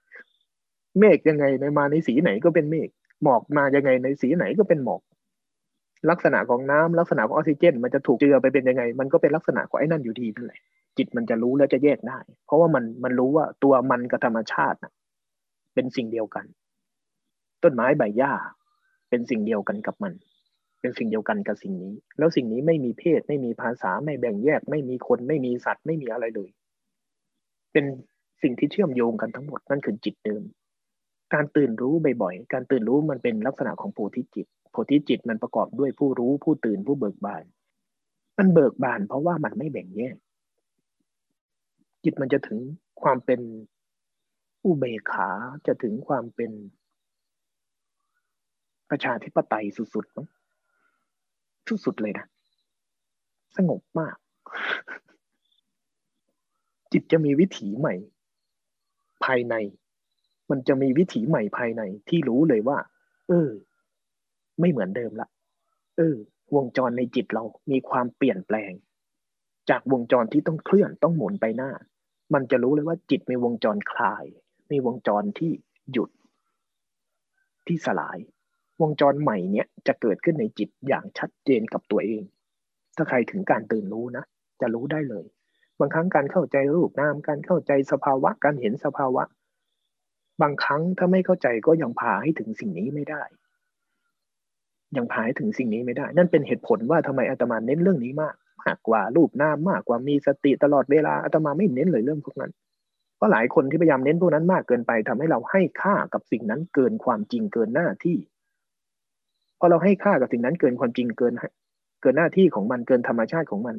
เมฆยังไงในมาในสีไหนก็เป็นเมฆหมอกมายังไงในสีไหนก็เป็นหมอก ลักษณะของน้ำลักษณะของออกซิเจน มันจะถูกเจือไปเป็นยังไง มันก็เป็นลักษณะของไอ้นั่นอยู่ดีนั่นแหละจิตมันจะรู้แล้วจะแยกได้ เพราะว่ามันมันรู้ว่าตัวมันกับธรรมชาตินะเป็นสิ่งเดียวกัน ต้นไม้ใบหญ้า เป็นสิ่งเดียวกันกับมัน เป็นสิ่งเดียวกันกับสิ่งนี้ แล้วสิ่งนี้ไม่มีเพศ ไม่มีภาษาไม่แบ่งแยก ไม่มีคนไม่มีสัตว์ไม่มีอะไรเลย เป็นสิ่งที่เชื่อมโยงกันทั้งหมดนั่นคือจิตเดิม การตื่นรู้บ่อยๆการตื่นรู้มันเป็นลักษณะของโพธิจิต โพธิจิตมันประกอบด้วยผู้รู้ผู้ตื่นผู้เบิกบาน มันเบิกบาน เพราะว่ามันไม่แบ่งแยก จิตมันจะถึงความเป็นอุเบกขาจะถึงความเป็นประชาธิปไตยสุดๆมั้งสุดๆเลยนะ สงบมาก จิตจะมีวิถีใหม่ ภายใน มันจะมีวิถีใหม่ภายในที่รู้เลยว่า เออ ไม่เหมือนเดิมละเออ วงจรในจิตเรามีความเปลี่ยนแปลง จากวงจรที่ต้องเคลื่อนต้องหมุนไปหน้า มันจะรู้เลยว่าจิตมีวงจรคลาย มีวงจรที่หยุด ที่สลาย วงจรใหม่เนี้ยจะเกิดขึ้นในจิตอย่างชัดเจนกับตัวเอง ถ้าใครถึงการตื่นรู้นะจะรู้ได้เลย บางครั้งการเข้าใจรูปนามการเข้าใจสภาวะการเห็นสภาวะ บางครั้งถ้าไม่เข้าใจก็ยังพาให้ถึงสิ่งนี้ไม่ได้ ยังพายถึงสิ่งนี้ไม่ได้ นั่นเป็นเหตุผลว่าทำไมอาตมาเน้นเรื่องนี้มากมากกว่ารูปหน้ามากกว่ามีสติตลอดเวลาอาตมาไม่เน้นเลยเรื่องพวกนั้นเพราะหลายคนที่พยายามเน้นพวกนั้นมากเกินไปทำให้เราให้ค่ากับสิ่งนั้นเกินความจริงเกินหน้าที่พอเราให้ค่ากับสิ่งนั้นเกินความจริงเกิน เกินหน้าที่ของมันเกินธรรมชาติของมัน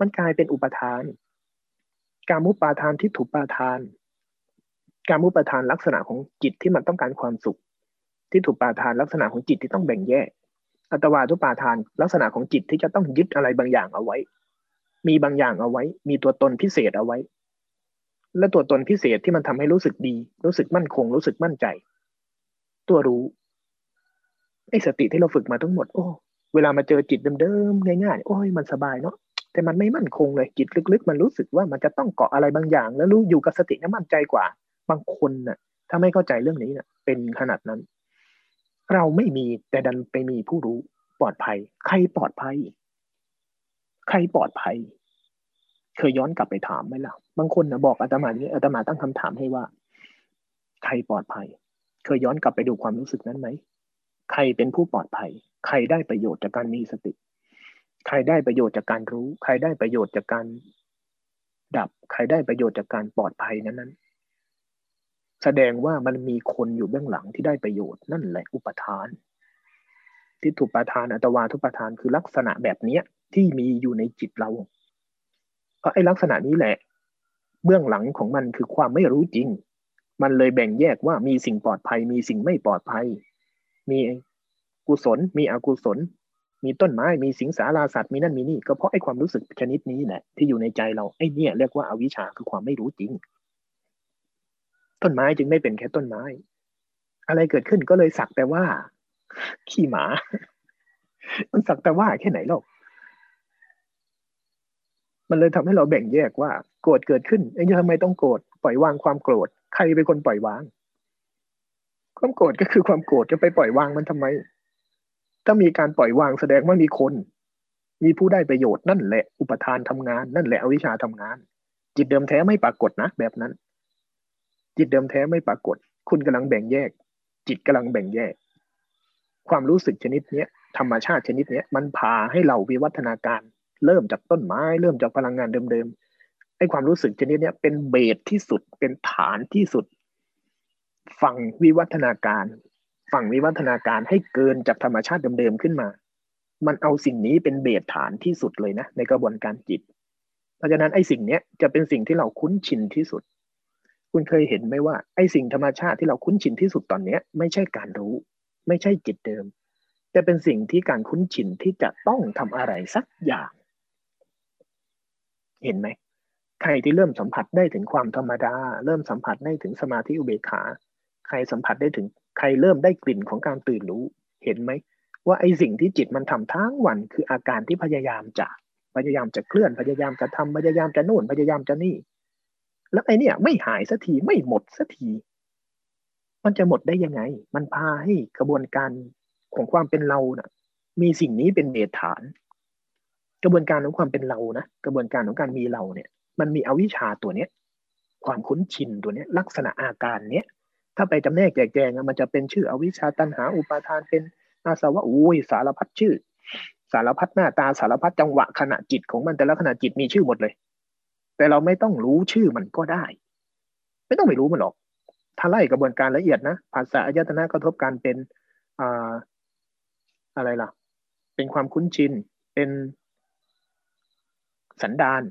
มันกลายเป็นอุปทาน การมุปาทานที่ถูกปาทาน การมุปาทานลักษณะของจิตที่มันต้องการความสุข ที่ถูกปาทานลักษณะของจิตที่ต้องแบ่งแยก อัตวาทุปาทาน ลักษณะของจิตที่จะต้องยึดอะไรบางอย่างเอาไว้ มีบางอย่างเอาไว้ มีตัวตนพิเศษเอาไว้ และตัวตนพิเศษที่มันทำให้รู้สึกดี รู้สึกมั่นคง รู้สึกมั่นใจ ตัวรู้ไอ้สติที่เราฝึกมาทั้งหมดโอ้เวลามาเจอจิตเดิมๆง่ายๆโอ้ยมันสบายเนาะแต่มันไม่มั่นคงเลยจิตลึกๆ มันรู้สึกว่ามันจะต้องเกาะอะไรบางอย่าง แล้วรู้อยู่กับสตินี่มั่นใจกว่า บางคนน่ะ ถ้าไม่เข้าใจเรื่องนี้น่ะ เป็นขนาดนั้น เราไม่มีแต่ดันไปมีผู้รู้ปลอดภัย ใครปลอดภัย ใครปลอดภัย เคยย้อนกลับไปถามไหมล่ะ บางคนนะบอกอาตมานี้อาตมาตั้งคำถามให้ว่า ใครปลอดภัย เคยย้อนกลับไปดูความรู้สึกนั้นไหม ใครเป็นผู้ปลอดภัย ใครได้ประโยชน์จากการมีสติ ใครได้ประโยชน์จากการรู้ ใครได้ประโยชน์จากการดับ ใครได้ประโยชน์จากการปลอดภัยนั้นนั้น แสดงว่ามันมีคนอยู่เบื้องหลังที่ได้ประโยชน์นั่นแหละอุปทานที่ถูกประทานอัตวาทุปทานคือลักษณะแบบเนี้ยที่มีอยู่ในจิตเราเพราะไอ้ลักษณะนี้แหละ เบื้องหลังของมันคือความไม่รู้จริง มันเลยแบ่งแยกว่ามีสิ่งปลอดภัย มีสิ่งไม่ปลอดภัย มีกุศล มีอกุศล มีต้นไม้ มีสิงสาราสัตว์ มีนั่นมีนี่ ก็เพราะไอ้ความรู้สึกชนิดนี้แหละที่อยู่ในใจเรา ไอ้เนี่ยเรียกว่าอาวิชชาคือความไม่รู้จริง ต้นไม้จึงไม่เป็นแค่ต้นไม้ อะไรเกิดขึ้นก็เลยสักแต่ว่า ขี้หมา มันสักแต่ว่าแค่ไหนหรอกมันเลยทำให้เราแบ่งแยกว่า โกรธเกิดขึ้นไอ้ทำไมต้องโกรธปล่อยวางความโกรธใครเป็นคนปล่อยวาง ความโกรธก็คือความโกรธจะไปปล่อยวางมันทำไม ถ้ามีการปล่อยวางแสดงว่ามีคน มีผู้ได้ประโยชน์นั่นแหละ อุปทานทำงานนั่นแหละอวิชชาทำงาน จิตเดิมแท้ไม่ปรากฏนะแบบนั้น จิตเดิมแท้ไม่ปรากฏ คุณกำลังแบ่งแยก จิตกำลังแบ่งแยก ความรู้สึกชนิดเนี้ยธรรมชาติชนิดเนี้ยมันพาให้เราวิวัฒนาการ เริ่มจากต้นไม้ เริ่มจากพลังงานเดิมๆไอ้ความรู้สึกชนิดเนี้ยเป็นเบสที่สุดเป็นฐานที่สุด ฝั่งวิวัฒนาการ ฝั่งวิวัฒนาการให้เกินจากธรรมชาติเดิมๆขึ้นมา มันเอาสิ่งนี้เป็นเบสฐานที่สุดเลยนะ ในกระบวนการจิต เพราะฉะนั้นไอ้สิ่งเนี้ยจะเป็นสิ่งที่เราคุ้นชินที่สุด คุณเคยเห็นไหมว่าไอ้สิ่งธรรมชาติที่เราคุ้นชินที่สุดตอนเนี้ย ไม่ใช่การรู้ ไม่ใช่จิตเดิม แต่เป็นสิ่งที่การคุ้นชินที่จะต้องทำอะไรสักอย่าง เห็นไหมใครที่เริ่มสัมผัสได้ถึงความธรรมดา เริ่มสัมผัสได้ถึงสมาธิอุเบกขา ใครสัมผัสได้ถึงใครเริ่มได้กลิ่นของการตื่นรู้ เห็นไหมว่าไอ้สิ่งที่จิตมันทำทั้งวันคืออาการที่พยายามจะพยายามจะเคลื่อนพยายามจะทำพยายามจะนู่นพยายามจะนี่ แล้วไอเนี่ย ไม่หายสักทีไม่หมดสักทีมันจะหมดได้ยังไง มันพาให้กระบวนการของความเป็นเรานะ่ะ มีสิ่งนี้เป็นเบสฐาน กระบวนการของความเป็นเรานะกระบวนการของการมีเราเนี่ย มันมีอวิชชาตัวเนี้ย ความคุ้นชินตัวเนี้ย ลักษณะอาการเนี้ยถ้าไปจำแนกแจกแจงมันจะเป็นชื่ออวิชชาตันหาอุปาทานเป็นอาสวะอุ้ยสารพัดชื่อ สารพัดหน้าตาสารพัดจังหวะขณะจิตของมันแต่ละขณะจิตมีชื่อหมดเลย แต่เราไม่ต้องรู้ชื่อมันก็ได้ ไม่ต้องไปรู้มันหรอก ถ้าไล่กระบวนการละเอียดนะ ภาษาอายตนะกระทบกันเป็นอ่าอะไรล่ะ เป็นความคุ้นชิน เป็นสันดาน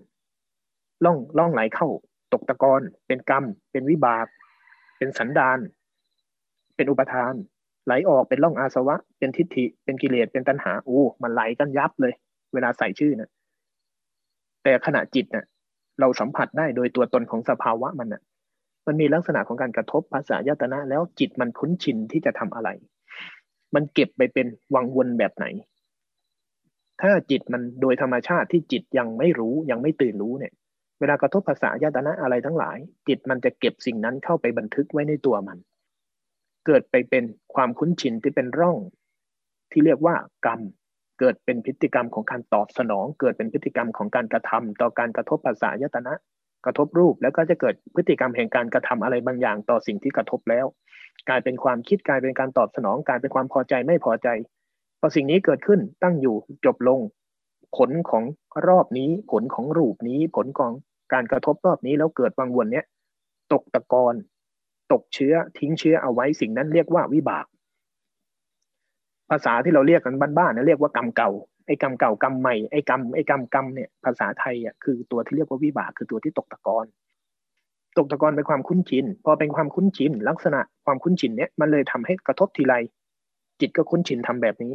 ล่องล่องไหลเข้า ตกตะกอนเป็นกรรม เป็นวิบาก เป็นสันดาน เป็นอุปทาน ไหลออกเป็นล่องอาสวะ เป็นทิฏฐิ เป็นกิเลส เป็นตัณหาโอ้มันไหลกันยับเลย เวลาใส่ชื่อนะแต่ขณะจิตเนะ่ะ เราสัมผัสได้โดยตัวตนของสภาวะมันนะ่ะมันมีลักษณะของการกระทบภาษายตนะ แล้วจิตมันคุ้นชินที่จะทำอะไร มันเก็บไปเป็นวังวนแบบไหน ถ้าจิตมันโดยธรรมชาติที่จิตยังไม่รู้ยังไม่ตื่นรู้เนี่ย เวลากระทบภาษายตนะอะไรทั้งหลาย จิตมันจะเก็บสิ่งนั้นเข้าไปบันทึกไว้ในตัวมัน เกิดไปเป็นความคุ้นชินที่เป็นร่อง ที่เรียกว่ากรรม เกิดเป็นพฤติกรรมของการตอบสนอง เกิดเป็นพฤติกรรมของการกระทำต่อการกระทบภาษายตนะ กระทบรูปแล้วก็จะเกิดพฤติกรรมแห่งการกระทำอะไรบางอย่าง ต่อสิ่งที่กระทบแล้ว กลายเป็นความคิดกลายเป็นการตอบสนองกลายเป็นความพอใจไม่พอใจพอสิ่งนี้เกิดขึ้นตั้งอยู่จบลง ผลของรอบนี้ ผลของรูปนี้ ผลของการกระทบรอบนี้แล้วเกิดวังวนเนี้ยตกตะกอนตกเชื้อทิ้งเชื้อเอาไว้สิ่งนั้นเรียกว่าวิบาก ภาษาที่เราเรียกกันบ้านๆนะเรียกว่ากรรมเก่าไอ้กรรมเก่ากรรมใหม่ไอ้กรรมไอ้กรรมกรรมเนี่ยภาษาไทยอะคือตัวที่เรียกว่าวิบากคือตัวที่ตกตะกอนตกตะกอนเป็นความคุ้นชินพอเป็นความคุ้นชินลักษณะความคุ้นชินเนี้ยมันเลยทำให้กระทบทีไรจิตก็คุ้นชินทำแบบนี้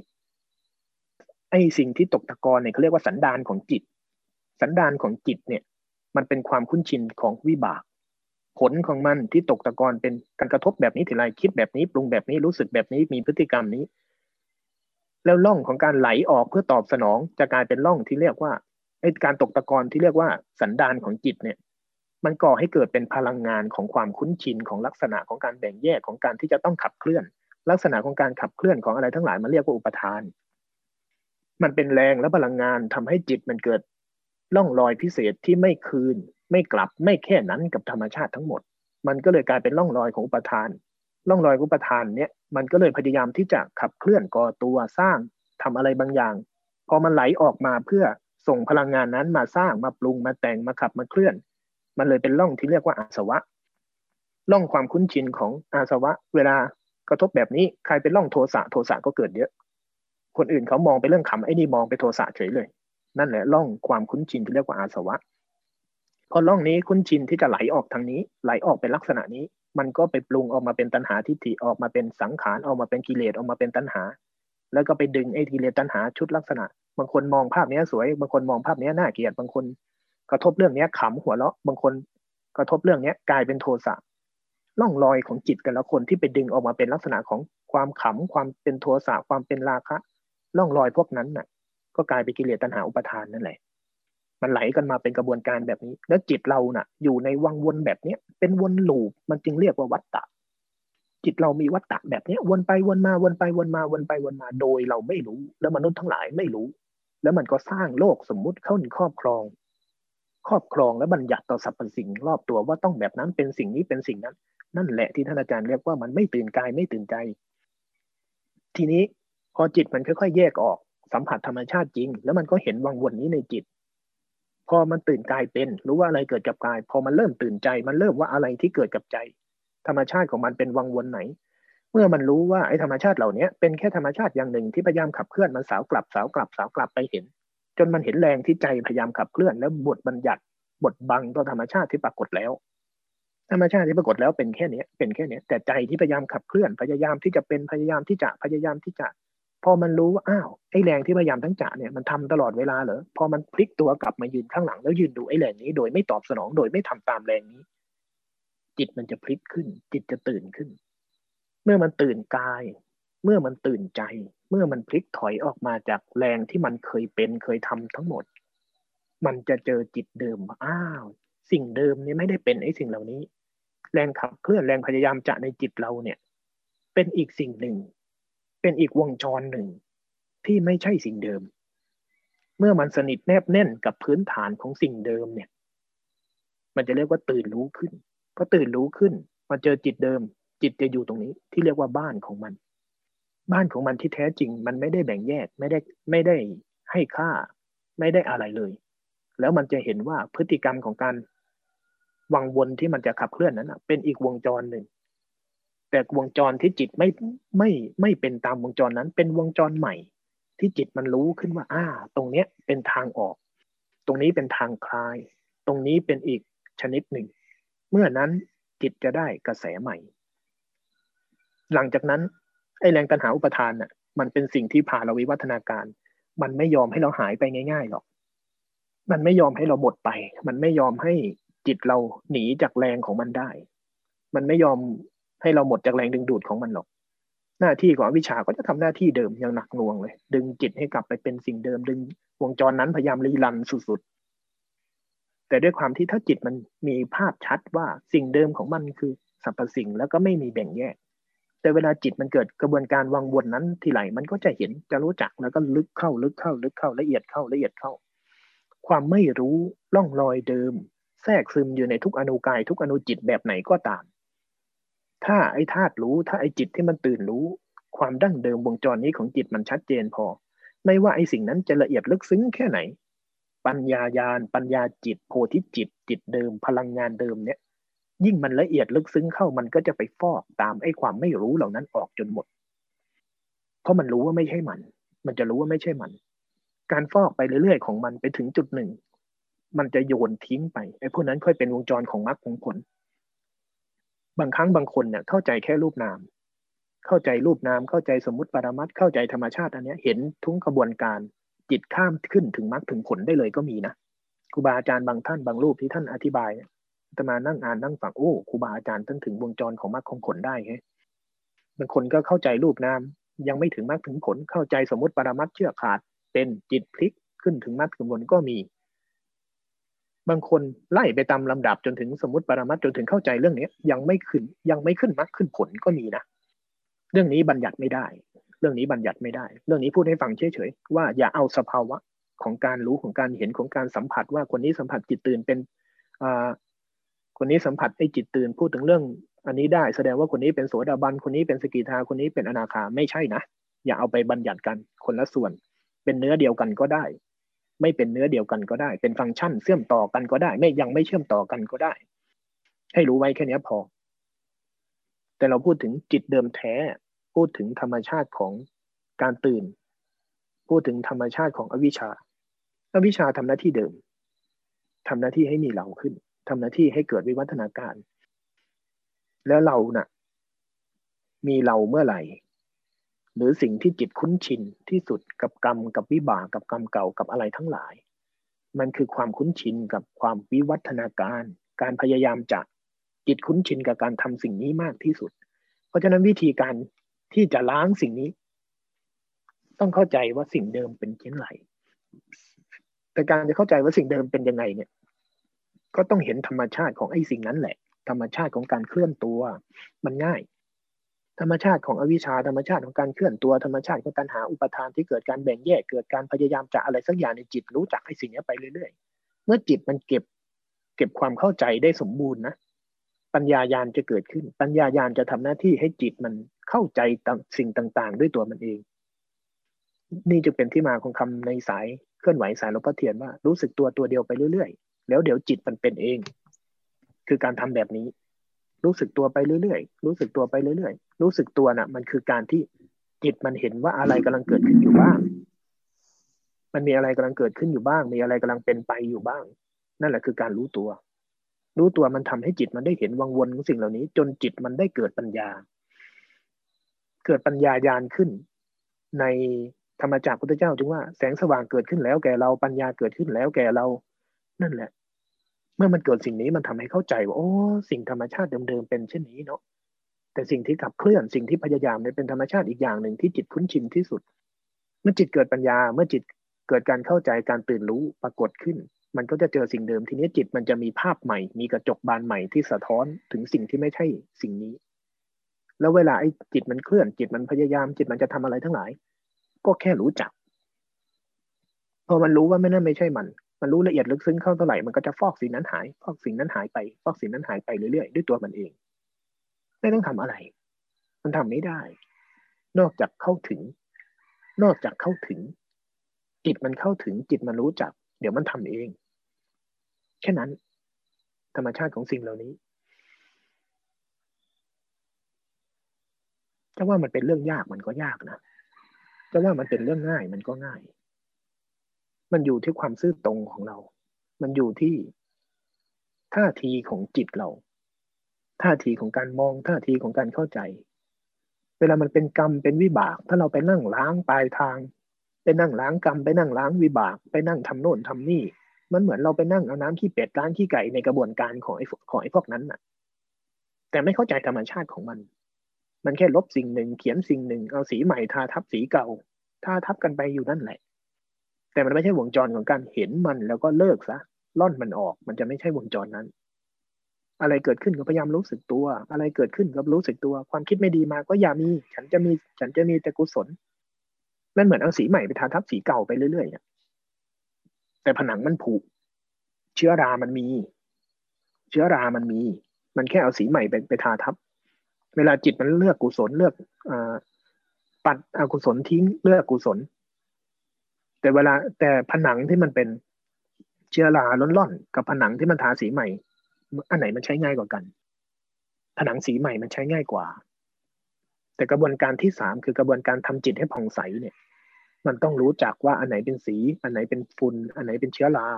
ไอ้สิ่งที่ตกตะกอนเนี่ยเขาเรียกว่าสันดานของจิต สันดานของจิตเนี่ย มันเป็นความคุ้นชินของวิบาก ผลของมันที่ตกตะกอนเป็นการกระทบแบบนี้ทีไรคิดแบบนี้ปรุงแบบนี้รู้สึกแบบนี้มีพฤติกรรมนี้ แล้วล่องของการไหลออกเพื่อตอบสนองจะกลายเป็นล่องที่เรียกว่าไอการตกตะกอนที่เรียกว่าสันดานของจิตเนี่ย มันก่อให้เกิดเป็นพลังงานของความคุ้นชินของลักษณะของการแบ่งแยกของการที่จะต้องขับเคลื่อน ลักษณะของการขับเคลื่อนของอะไรทั้งหลายมันเรียกว่าอุปทาน มันเป็นแรงและพลังงานทำให้จิตมันเกิดล่องรอยพิเศษที่ไม่คืน ไม่กลับไม่แค่นั้นกับธรรมชาติทั้งหมด มันก็เลยกลายเป็นล่องรอยของอุปทาน ล่องรอยอุปทานเนี้ยมันก็เลยพยายามที่จะขับเคลื่อนก่อตัวสร้างทำอะไรบางอย่าง พอมันไหลออกมาเพื่อส่งพลังงานนั้นมาสร้างมาปรุงมาแต่งมาขับมาเคลื่อน มันเลยเป็นร่องที่เรียกว่าอาสวะร่องความคุ้นชินของอาสวะ เวลากระทบแบบนี้ใครเป็นร่องโทสะโทสะก็เกิดเยอะ คนอื่นเขามองไปเรื่องขำไอ้นี่มองไปโทสะเฉยเลย นั่นแหละร่องความคุ้นชินที่เรียกว่าอาสวะพอร่องนี้คุ้นชินที่จะไหลออกทางนี้ ไหลออกเป็นลักษณะนี้ มันก็ไปปรุงออกมาเป็นตัณหาทิฏฐิออกมาเป็นสังขารออกมาเป็นกิเลสออกมาเป็นตัณหา แล้วก็ไปดึงไอ้กิเลสตัณหาชุดลักษณะ บางคนมองภาพนี้สวย บางคนมองภาพนี้น่าเกลียดบางคน กระทบเรื่องนี้ขำหัวเราะบางคนกระทบเรื่องนี้กลายเป็นโทสะล่องรอยของจิตแต่ละคนที่ไปดึงออกมาเป็นลักษณะของความขำความเป็นโทสะความเป็นราคะล่องรอยพวกนั้นน่ะ ก็กลายเป็นกิเลสตัณหาอุปทานนั่นแหละ มันไหลกันมาเป็นกระบวนการแบบนี้ แล้วจิตเราน่ะ อยู่ในวังวนแบบเนี้ย เป็นวนลูปมันจึงเรียกว่าวัฏฏะจิตเรามีวัฏฏะแบบนี้วนไปวนมาวนไปวนมาวนไปวนมาโดยเราไม่รู้ แล้วมนุษย์ทั้งหลายไม่รู้ แล้วมันก็สร้างโลกสมมุติเข้าในครอบครอง ครอบครองและบัญญัติต่อสรรพสิ่งรอบตัวว่าต้องแบบนั้นเป็นสิ่งนี้เป็นสิ่งนั้น นั่นแหละที่ท่านอาจารย์เรียกว่ามันไม่ตื่นกายไม่ตื่นใจ ทีนี้พอจิตมันค่อยๆแยกออกสัมผัสธรรมชาติจริง แล้วมันก็เห็นวังวนนี้ในจิต พอมันตื่นกายเป็นรู้ว่าอะไรเกิดกับกาย พอมันเริ่มตื่นใจ มันเริ่มว่าอะไรที่เกิดกับใจ ธรรมชาติของมันเป็นวังวนไหน เมื่อมันรู้ว่าไอ้ธรรมชาติเหล่านี้เป็นแค่ธรรมชาติอย่างหนึ่งที่พยายามขับเคลื่อนมันสาวกลับสาวกลับสาวกลับไปเห็น จนมันเห็นแรงที่ใจพยายามขับเคลื่อน แล้วบทบัญญัติบทบังต่อธรรมชาติที่ปรากฏแล้ว ธรรมชาติที่ปรากฏแล้วเป็นแค่นี้เป็นแค่นี้แต่ใจที่พยายามขับเคลื่อนพยายามที่จะเป็นพยายามที่จะพยายามที่จะ พอมันรู้ว่าอ้าวไอ้แรงที่พยายามทั้งจะเนี่ยมันทำตลอดเวลาเหรอพอมันพลิกตัวกลับมายืนข้างหลังแล้วยืนดูไอ้แรงนี้ โดยไม่ตอบสนองโดยไม่ทำตามแรงนี้ จิตมันจะพลิกขึ้น จิตจะตื่นขึ้น เมื่อมันตื่นกาย เมื่อมันตื่นใจ เมื่อมันพลิกถอยออกมาจากแรงที่มันเคยเป็นเคยทำทั้งหมด มันจะเจอจิตเดิมอ้าว สิ่งเดิมนี้ไม่ได้เป็นไอ้สิ่งเหล่านี้ แรงขับเคลื่อนแรงพยายามจะในจิตเราเนี่ย เป็นอีกสิ่งหนึ่ง เป็นอีกวงจรหนึ่งที่ไม่ใช่สิ่งเดิม เมื่อมันสนิทแนบแน่นกับพื้นฐานของสิ่งเดิมเนี่ย มันจะเรียกว่าตื่นรู้ขึ้นพอตื่นรู้ขึ้นมาเจอจิตเดิม จิตจะอยู่ตรงนี้ที่เรียกว่าบ้านของมัน บ้านของมันที่แท้จริง มันไม่ได้แบ่งแยกไม่ได้ไม่ได้ให้ค่า ไม่ได้อะไรเลย แล้วมันจะเห็นว่าพฤติกรรมของการวังวนที่มันจะขับเคลื่อนนั้นเป็นอีกวงจรหนึ่ง แต่วงจรที่จิตไม่ไม่ไม่เป็นตามวงจรนั้น เป็นวงจรใหม่ ที่จิตมันรู้ขึ้นว่า อ่า ตรงเนี้ยเป็นทางออก ตรงนี้เป็นทางคลาย ตรงนี้เป็นอีกชนิดหนึ่ง เมื่อนั้นจิตจะได้กระแสใหม่ หลังจากนั้นไอแรงตัณหาอุปทานน่ะ มันเป็นสิ่งที่พาเราวิวัฒนาการ มันไม่ยอมให้เราหายไปง่ายๆหรอก มันไม่ยอมให้เราหมดไป มันไม่ยอมให้จิตเราหนีจากแรงของมันได้ มันไม่ยอม ให้เราหมดจากแรงดึงดูดของมันหรอก หน้าที่ของวิชาก็จะทำหน้าที่เดิมอยังหนักหน่วงเลย ดึงจิตให้กลับไปเป็นสิ่งเดิม ดึงวงจรนั้นพยายามรีรันสุดๆ แต่ด้วยความที่ถ้าจิตมันมีภาพชัดว่าสิ่งเดิมของมันคือสรรพสิ่งแล้วก็ไม่มีแบ่งแยก แต่เวลาจิตมันเกิดกระบวนการวังวนนั้นทีไรมันก็จะเห็นจะรู้จักแล้วก็ลึกเข้าลึกเข้า ลึกเข้าละเอียดเข้าละเอียดเข้า ความไม่รู้ล่องรอยเดิม แทรกซึมอยู่ในทุกอนุกายทุกอนุจิตแบบไหนก็ตาม ถ้าไอ้ธาตุรู้ ถ้าไอ้จิตที่มันตื่นรู้ ความดั้งเดิมวงจรนี้ของจิตมันชัดเจนพอ ไม่ว่าไอ้สิ่งนั้นจะละเอียดลึกซึ้งแค่ไหน ปัญญายาณปัญญาจิตโพธิจิต จิตเดิม พลังงานเดิมเนี่ย ยิ่งมันละเอียดลึกซึ้งเข้ามันก็จะไปฟอกตามไอ้ความไม่รู้เหล่านั้นออกจนหมด เพราะมันรู้ว่าไม่ใช่มัน มันจะรู้ว่าไม่ใช่มัน การฟอกไปเรื่อยๆของมันไปถึงจุดหนึ่ง มันจะโยนทิ้งไปไอ้พวกนั้นค่อยเป็นวงจรของมรรคของผล บางครั้งบางคนเนี่ยเข้าใจแค่รูปนาม เข้าใจรูปนาม เข้าใจสมมติปรมัดเข้าใจธรรมชาติอันนี้เห็นทุกกระบวนการจิตข้ามขึ้นถึงมรรคถึงผลได้เลยก็มีนะครูบาอาจารย์บางท่านบางรูปที่ท่านอธิบายจะมานั่งอ่านนั่งฟังโอ้ครูบาอาจารย์ท่านถึงวงจรของมรรคของผลได้ไงบางคนก็เข้าใจรูปนาม ยังไม่ถึงมรรคถึงผลเข้าใจสมมติปรมัดเชื่อขาด เป็นจิตพลิกขึ้นถึงมรรคถึงผลก็มี บางคนไล่ไปตามลำดับจนถึงสมมติปรมัตจนถึงเข้าใจเรื่องนี้ยังไม่ขึ้นยังไม่ขึ้นมรรคขึ้นผลก็มีนะเรื่องนี้บัญญัติไม่ได้ เรื่องนี้บัญญัติไม่ได้ เรื่องนี้พูดให้ฟังเฉยๆว่าอย่าเอาสภาวะของการรู้ของการเห็นของการสัมผัสว่าคนนี้สัมผัสจิตตื่นเป็นอ่าคนนี้สัมผัสไอ้จิตตื่นพูดถึงเรื่อง อันนี้ได้แสดงว่าคนนี้เป็นโสดาบันคนนี้เป็นสกิทาคนนี้เป็นอนาคาไม่ใช่นะอย่าเอาไปบัญญัติกันคนละส่วน เป็นเนื้อเดียวกันก็ได้ ไม่เป็นเนื้อเดียวกันก็ได้ เป็นฟังก์ชันเชื่อมต่อกันก็ได้ ไม่ยังไม่เชื่อมต่อกันก็ได้ ให้รู้ไว้แค่นี้พอ แต่เราพูดถึงจิตเดิมแท้ พูดถึงธรรมชาติของการตื่น พูดถึงธรรมชาติของอวิชชา อวิชชาทำหน้าที่เดิมทำหน้าที่ให้มีเราขึ้นทำหน้าที่ให้เกิดวิวัฒนาการ แล้วเรานะ่ะ มีเราเมื่อไหร่ หรือสิ่งที่จิตคุ้นชินที่สุดกับกรรมกับวิบากกับกรรมเก่ากับอะไรทั้งหลาย มันคือความคุ้นชินกับความวิวัฒนาการ การพยายามจะจิตคุ้นชินกับการทำสิ่งนี้มากที่สุด เพราะฉะนั้นวิธีการที่จะล้างสิ่งนี้ ต้องเข้าใจว่าสิ่งเดิมเป็นเช่นไรแต่การจะเข้าใจว่าสิ่งเดิมเป็นยังไงเนี่ย ก็ต้องเห็นธรรมชาติของไอ้สิ่งนั้นแหละ ธรรมชาติของการเคลื่อนตัว มันง่าย ธรรมชาติของอวิชชาธรรมชาติของการเคลื่อนตัวธรรมชาติของการหาอุปทานที่เกิดการแบ่งแยกเกิดการพยายามจะอะไรสักอย่างในจิตรู้จักไอ้สิ่งนี้ไปเรื่อยๆ เมื่อจิตมันเก็บเก็บความเข้าใจได้สมบูรณ์นะปัญญายาณจะเกิดขึ้น ปัญญายาณจะทำหน้าที่ให้จิตมันเข้าใจสิ่งต่างๆ ด้วยตัวมันเอง นี่จะเป็นที่มาของคำในสายเคลื่อนไหวสายลบพระเทียนว่ารู้สึกตัวตัวเดียวไปเรื่อยๆ แล้วเดี๋ยวจิตมันเป็นเอง คือการทำแบบนี้ รู้สึกตัวไปเรื่อยๆ รู้สึกตัวไปเรื่อยๆ รู้สึกตัวนะ่ะ มันคือการที่จิตมันเห็นว่าอะไรกำลังเกิดขึ้นอยู่บ้าง มันมีอะไรกำลังเกิดขึ้นอยู่บ้าง มีอะไรกำลังเป็นไปอยู่บ้าง นั่นแหละคือการรู้ตัว รู้ตัวมันทำให้จิตมันได้เห็นวังวนของสิ่งเหล่านี้ จนจิตมันได้เกิดปัญญา เกิดปัญญายานขึ้น ในธรรมจักรพุทธเจ้าจึงว่าแสงสว่างเกิดขึ้นแล้วแก่เราปัญญาเกิดขึ้นแล้วแก่เรา นั่นแหละ มื่อมันเกิดสิ่งนี้มันทำให้เข้าใจว่าโอ้สิ่งธรรมชาติเดิมๆเป็นเช่นนี้เนาะแต่สิ่งที่ขับเคลื่อนสิ่งที่พยายามเนี่ยเป็นธรรมชาติอีกอย่างหนึ่งที่จิตคุ้นชินที่สุด เมื่อจิตเกิดปัญญา เมื่อจิตเกิดการเข้าใจการตื่นรู้ปรากฏขึ้น มันก็จะเจอสิ่งเดิมทีนี้จิตมันจะมีภาพใหม่ มีกระจกบานใหม่ที่สะท้อนถึงสิ่งที่ไม่ใช่สิ่งนี้ แล้วเวลาไอ้จิตมันเคลื่อนจิตมันพยายาม จิตมันจะทำอะไรทั้งหลาย ก็แค่รู้จักพอมันรู้ว่าไม่นั่นไม่ใช่มัน มันรู้ละเอียดลึกซึ้งเข้าเท่าไหร่มันก็จะฟอกสิ่งนั้นหาย ฟอกสิ่งนั้นหายไป ฟอกสิ่งนั้นหายไปเรื่อยๆด้วยตัวมันเอง ไม่ต้องทำอะไร มันทำไม่ได้ นอกจากเข้าถึง นอกจากเข้าถึง จิตมันเข้าถึงจิตมันรู้จัก เดี๋ยวมันทำเอง แค่นั้น ธรรมชาติของสิ่งเหล่านี้จะว่ามันเป็นเรื่องยากมันก็ยากนะจะว่ามันเป็นเรื่องง่ายมันก็ง่าย มันอยู่ที่ความซื่อตรงของเรา มันอยู่ที่ท่าทีของจิตเรา ท่าทีของการมองท่าทีของการเข้าใจ เวลามันเป็นกรรมเป็นวิบาก ถ้าเราไปนั่งล้างปลายทาง ไปนั่งล้างกรรมไปนั่งล้างวิบาก ไปนั่งทำโน่นทำนี่ มันเหมือนเราไปนั่งเอาน้ำขี้เป็ดล้างขี้ไก่ในกระบวนการของไอ้ของไอ้พวกนั้นน่ะ แต่ไม่เข้าใจธรรมชาติของมัน มันแค่ลบสิ่งหนึ่งเขียนสิ่งหนึ่งเอาสีใหม่ทาทับสีเก่าทาทับกันไปอยู่นั่นแหละ แต่มันไม่ใช่วงจรของการเห็นมันแล้วก็เลิกซะล่อนมันออก มันจะไม่ใช่วงจรนั้น อะไรเกิดขึ้นก็พยายามรู้สึกตัว อะไรเกิดขึ้นก็รู้สึกตัว ความคิดไม่ดีมาก็อย่ามี ฉันจะมีฉันจะมีแต่กุศลมันเหมือนเอาสีใหม่ไปทาทับสีเก่าไปเรื่อยๆเนี่ยแต่ผนังมันผุเชื้อรามันมี เชื้อรามันมี มันแค่เอาสีใหม่ไปไปทาทับ เวลาจิตมันเลือกกุศลเลือกอปัดอกุศลทิ้งเลือกกุศล แต่เวลาแต่ผนังที่มันเป็นเชื้อราล่อนๆกับผนังที่มันทาสีใหม่ อันไหนมันใช้ง่ายกว่ากัน ผนังสีใหม่มันใช้ง่ายกว่า แต่กระบวนการที่สามคือกระบวนการทำจิตให้ผ่องใสเนี่ย มันต้องรู้จักว่าอันไหนเป็นสี อันไหนเป็นฝุ่นอันไหนเป็นเชื้อรา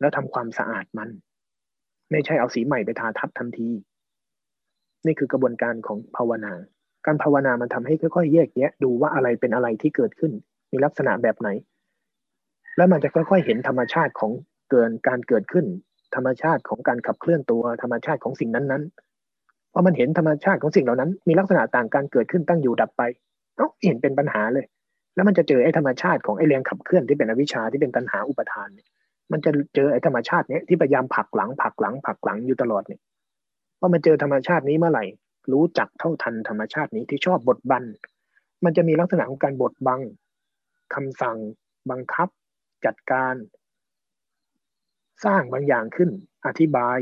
แล้วทำความสะอาดมัน ไม่ใช่เอาสีใหม่ไปทาทับทันที นี่คือกระบวนการของภาวนา การภาวนามันทำให้ค่อยๆ แยกแยะดูว่าอะไรเป็นอะไรที่เกิดขึ้น มีลักษณะแบบไหน แล้วมันจะค่อยๆเห็นธรรมชาติของเกินการเกิดขึ้น ธรรมชาติของการขับเคลื่อนตัวธรรมชาติของสิ่งนั้นๆพอมันเห็นธรรมชาติของสิ่งเหล่านั้น มีลักษณะต่างการเกิดขึ้นตั้งอยู่ดับไปเอ้าเห็นเป็นปัญหาเลย แล้วมันจะเจอไอ้ธรรมชาติของไอ้แรงขับเคลื่อนที่เป็นอวิชชาที่เป็นตัณหาอุปทานเนี่ยมันจะเจอไอ้ธรรมชาติเนี้ยที่พยายามผลักหลังผลักหลังผลักหลังอยู่ตลอดเนี่ยพอมาเจอธรรมชาตินี้เมื่อไหร่ รู้จักเท่าทันธรรมชาตินี้ที่ชอบบทบันมันจะมีลักษณะของการบทบัง คำสั่ง บังคับ จัดการ สร้างบางอย่างขึ้น อธิบาย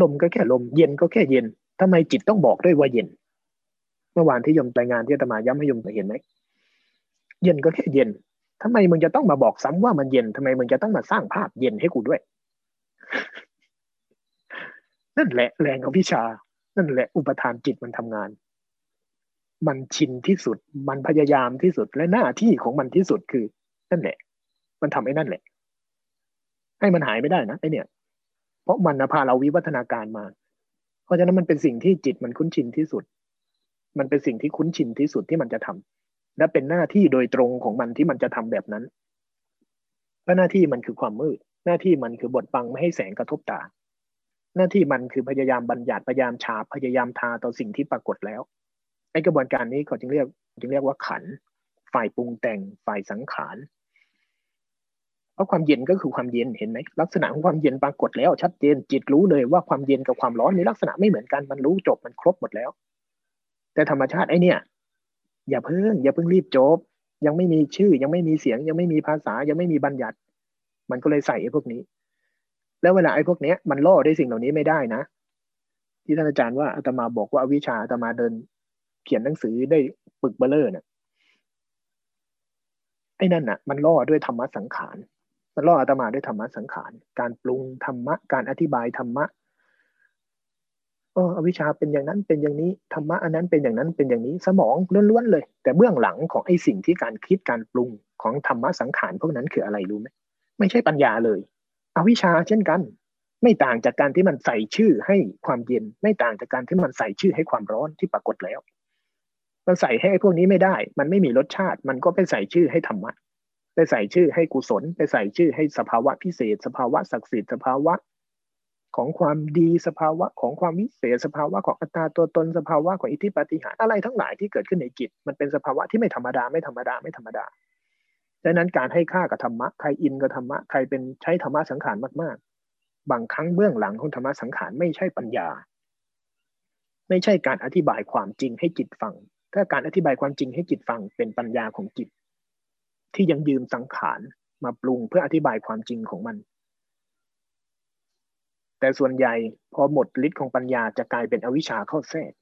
ลมก็แค่ลม เย็นก็แค่เย็นทำไมจิตต้องบอกด้วยว่าเย็น เมื่อวานที่ยมรายงานที่ตมาย้ำให้ยมเห็นไหมเย็นก็แค่เย็นทำไมมึงจะต้องมาบอกซ้ำว่ามันเย็นทำไมมึงจะต้องมาสร้างภาพเย็นให้กูด้วย นั่นแหละแรงของวิชา นั่นแหละอุปทานจิตมันทำงาน มันชินที่สุด มันพยายามที่สุดและหน้าที่ของมันที่สุดคือนั่นแหละ มันทำไอ้นั่นแหละ ให้มันหายไม่ได้นะไอเนี่ย เพราะมันพาเราวิวัฒนาการมา เพราะฉะนั้นมันเป็นสิ่งที่จิตมันคุ้นชินที่สุด มันเป็นสิ่งที่คุ้นชินที่สุดที่มันจะทำและเป็นหน้าที่โดยตรงของมันที่มันจะทำแบบนั้นเพราะหน้าที่มันคือความมืด หน้าที่มันคือบทบังไม่ให้แสงกระทบตาหน้าที่มันคือพยายามบัญญัติพยายามฉาบพยายามทาต่อสิ่งที่ปรากฏแล้ว ไอกระบวนการนี้เขาจึงเรียกจึงเรียกว่าขัน ฝ่ายปรุงแต่งฝ่ายสังขารเพราะความเย็นก็คือความเย็นเห็นไหมลักษณะของความเย็นปรากฏแล้ว ชัดเจนจิตรู้เลยว่าความเย็นกับความร้อนมีลักษณะไม่เหมือนกันมันรู้จบมันครบหมดแล้ว แต่ธรรมชาติไอ้นี่อย่าเพิ่ง อย่าเพิ่งรีบจบ ยังไม่มีชื่อ ยังไม่มีเสียง ยังไม่มีภาษา ยังไม่มีบัญญัติ มันก็เลยใส่ไอ้พวกนี้ แล้วเวลาไอ้พวกเนี้ยมันล่อได้สิ่งเหล่านี้ไม่ได้นะ ที่ท่านอาจารย์ว่าอาตมาบอกว่าวิชาอาตมาเดิน เขียนหนังสือได้ปึกเบลเลอร์เนี่ยไอ้นั่นน่ะ มันล่อด้วยธรรมะสังขารมันล่ออาตมาด้วยธรรมะสังขาร การปรุงธรรมะ การอธิบายธรรมะเออวิชาเป็นอย่างนั้นเป็นอย่างนี้ธรรมะอันนั้นเป็นอย่างนั้นเป็นอย่างนี้สมองล้วนๆเลย แต่เบื้องหลังของไอ้สิ่งที่การคิดการปรุงของธรรมะสังขารพวกนั้นคืออะไรรู้ไหมไม่ใช่ปัญญาเลยอวิชชาเช่นกัน ไม่ต่างจากการที่มันใส่ชื่อให้ความเย็น ไม่ต่างจากการที่มันใส่ชื่อให้ความร้อนที่ปรากฏแล้ว มันใส่ให้พวกนี้ไม่ได้ มันไม่มีรสชาติ มันก็ไปใส่ชื่อให้ธรรมะไปใส่ชื่อให้กุศล ไปใส่ชื่อให้สภาวะพิเศษ สภาวะศักดิ์สิทธิ์สภาวะ ของความดีสภาวะของความวิเศษ สภาวะของอัตตาตัวตนสภาวะของอิทธิปฏิหารอะไรทั้งหลายที่เกิดขึ้นในจิต มันเป็นสภาวะที่ไม่ธรรมดาไม่ธรรมดาไม่ธรรมดาดังนั้นการให้ค่ากับธรรมะใครอินกับธรรมะใครเป็นใช้ธรรมะสังขารมากๆ บางครั้งเบื้องหลังของธรรมะสังขารไม่ใช่ปัญญา ไม่ใช่การอธิบายความจริงให้จิตฟัง ถ้าการอธิบายความจริงให้จิตฟังเป็นปัญญาของจิต ที่ยังยืมสังขารมาปรุงเพื่ออธิบายความจริงของมัน แต่ส่วนใหญ่พอหมดฤทธิ์ของปัญญาจะกลายเป็นอวิชชาเข้าแทรก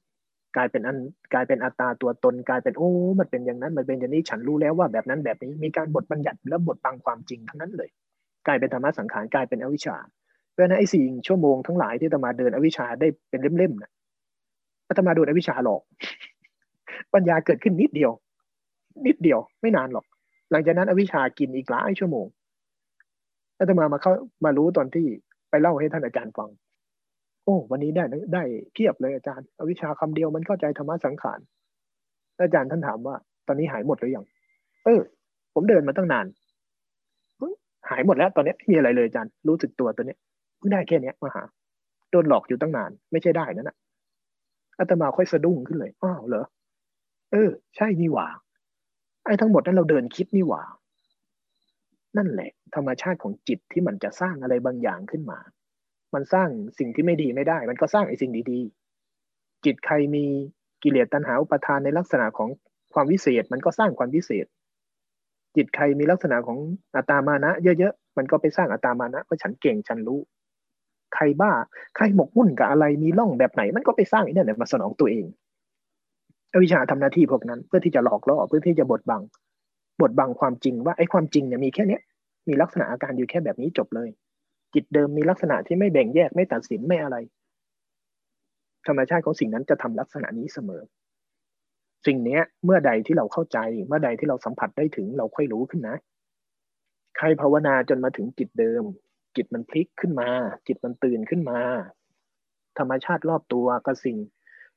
กลายเป็นอันกลายเป็นอัตตาตัวตนกลายเป็นโอ้มันเป็นอย่างนั้นมันเป็นอย่างนี้ฉันรู้แล้วว่าแบบนั้นแบบนี้มีการบทบัญญัติและบทบังความจริงทั้งนั้นเลย กลายเป็นธรรมะสังขารกลายเป็นอวิชชาเพราะนั้นไอ้สิ่ชั่วโมงทั้งหลายที่ตมาเดินอวิชชาได้เป็นเล่มๆนะอาตมาโดนอวิชชาหลอก ปัญญาเกิดขึ้นนิดเดียว นิดเดียวไม่นานหรอก หลังจากนั้นอวิชากินอีกหลายชั่วโมงอาตมามาเข้ามารู้ตอนที่ไปเล่าให้ท่านอาจารย์ฟัง โอ้ วันนี้ได้ได้เทียบเลยอาจารย์ อวิชาคำเดียวมันเข้าใจธรรมะสังขารอาจารย์ท่านถามว่า ตอนนี้หายหมดหรือยังเออ ผมเดินมาตั้งนานหายหมดแล้ว ตอนนี้ไม่มีอะไรเลยอาจารย์รู้สึกตัวตัวเนี้ยเพิ่งได้แค่เนี้ยมาหาโดนหลอกอยู่ตั้งนาน ไม่ใช่ได้นั่นแหะอาตมาค่อยสะดุ้งขึ้นเลยอ้าวเหรอ เออ ใช่นี่หว่า ไอ้ทั้งหมดนั้นเราเดินคิดนี่หว่า นั่นแหละ ธรรมชาติของจิตที่มันจะสร้างอะไรบางอย่างขึ้นมา มันสร้างสิ่งที่ไม่ดีไม่ได้ มันก็สร้างไอ้สิ่งดีๆ จิตใครมีกิเลสตัณหาอุปทานในลักษณะของความวิเศษ มันก็สร้างความวิเศษ จิตใครมีลักษณะของอัตามานะ เยอะๆ มันก็ไปสร้างอัตามานะว่าฉันเก่งฉันรู้ ใครบ้า ใครหมกมุ่นกับอะไรมีร่องแบบไหน มันก็ไปสร้างไอ้นี่นมาสนองตัวเอง อวิชชาทำหน้าที่พวกนั้น เพื่อที่จะหลอกล่อเพื่อที่จะบดบัง บดบังความจริงว่าไอ้ความจริงเนี่ยมีแค่เนี้ยมีลักษณะอาการอยู่แค่แบบนี้จบเลย จิตเดิมมีลักษณะที่ไม่แบ่งแยกไม่ตัดสินไม่อะไร ธรรมชาติของสิ่งนั้นจะทำลักษณะนี้เสมอ สิ่งนี้เมื่อใดที่เราเข้าใจ เมื่อใดที่เราสัมผัสได้ถึงเราค่อยรู้ขึ้นนะ ใครภาวนาจนมาถึงจิตเดิม จิตมันพลิกขึ้นมา จิตมันตื่นขึ้นมา ธรรมชาติรอบตัวก็สิ่ง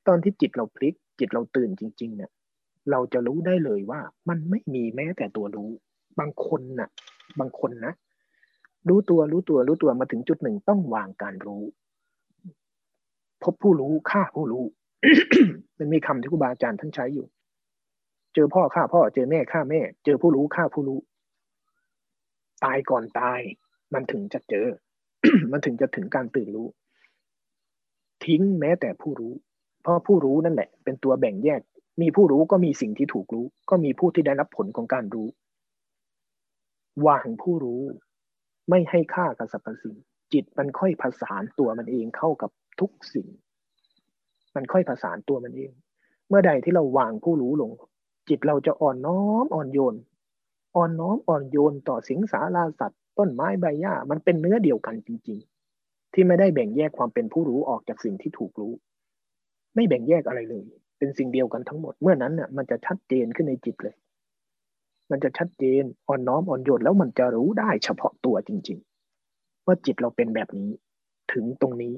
ตอนที่จิตเราพลิก จิตเราตื่นจริง ๆ เนี่ย เราจะรู้ได้เลยว่า มันไม่มีแม้แต่ตัวรู้ บางคนนะ่ะ บางคนนะรู้ตัวรู้ตัวรู้ตัวมาถึงจุดหนึ่งต้องวางการรู้ พบผู้รู้ฆ่าผู้รู้ มันมีคำที่ครูบาอาจารย์ท่านใช้อยู่ เจอพ่อฆ่าพ่อ เจอแม่ฆ่าแม่ เจอผู้รู้ฆ่าผู้รู้ ตายก่อนตาย มันถึงจะเจอ มันถึงจะถึงการตื่นรู้ ทิ้งแม้แต่ผู้รู้ เพราะผู้รู้นั่นแหละ เป็นตัวแบ่งแยก มีผู้รู้ก็มีสิ่งที่ถูกรู้ ก็มีผู้ที่ได้รับผลของการรู้วางผู้รู้ ไม่ให้ค่ากับสรรพสิ่ง จิตมันค่อยผสานตัวมันเองเข้ากับทุกสิ่ง มันค่อยผสานตัวมันเอง เมื่อใดที่เราวางผู้รู้ลง จิตเราจะอ่อนน้อมอ่อนโยนอ่อนน้อมอ่อนโยนต่อสิงสาราสัตว์ ต้นไม้ใบหญ้ามันเป็นเนื้อเดียวกันจริง ๆ ที่ไม่ได้แบ่งแยกความเป็นผู้รู้ออกจากสิ่งที่ถูกรู้ ไม่แบ่งแยกอะไรเลย เป็นสิ่งเดียวกันทั้งหมด เมื่อนั้นน่ะมันจะชัดเจนขึ้นในจิตเลย มันจะชัดเจนอ่อนน้อมอ่อนโยนแล้วมันจะรู้ได้เฉพาะตัวจริง ๆ ว่าจิตเราเป็นแบบนี้ ถึงตรงนี้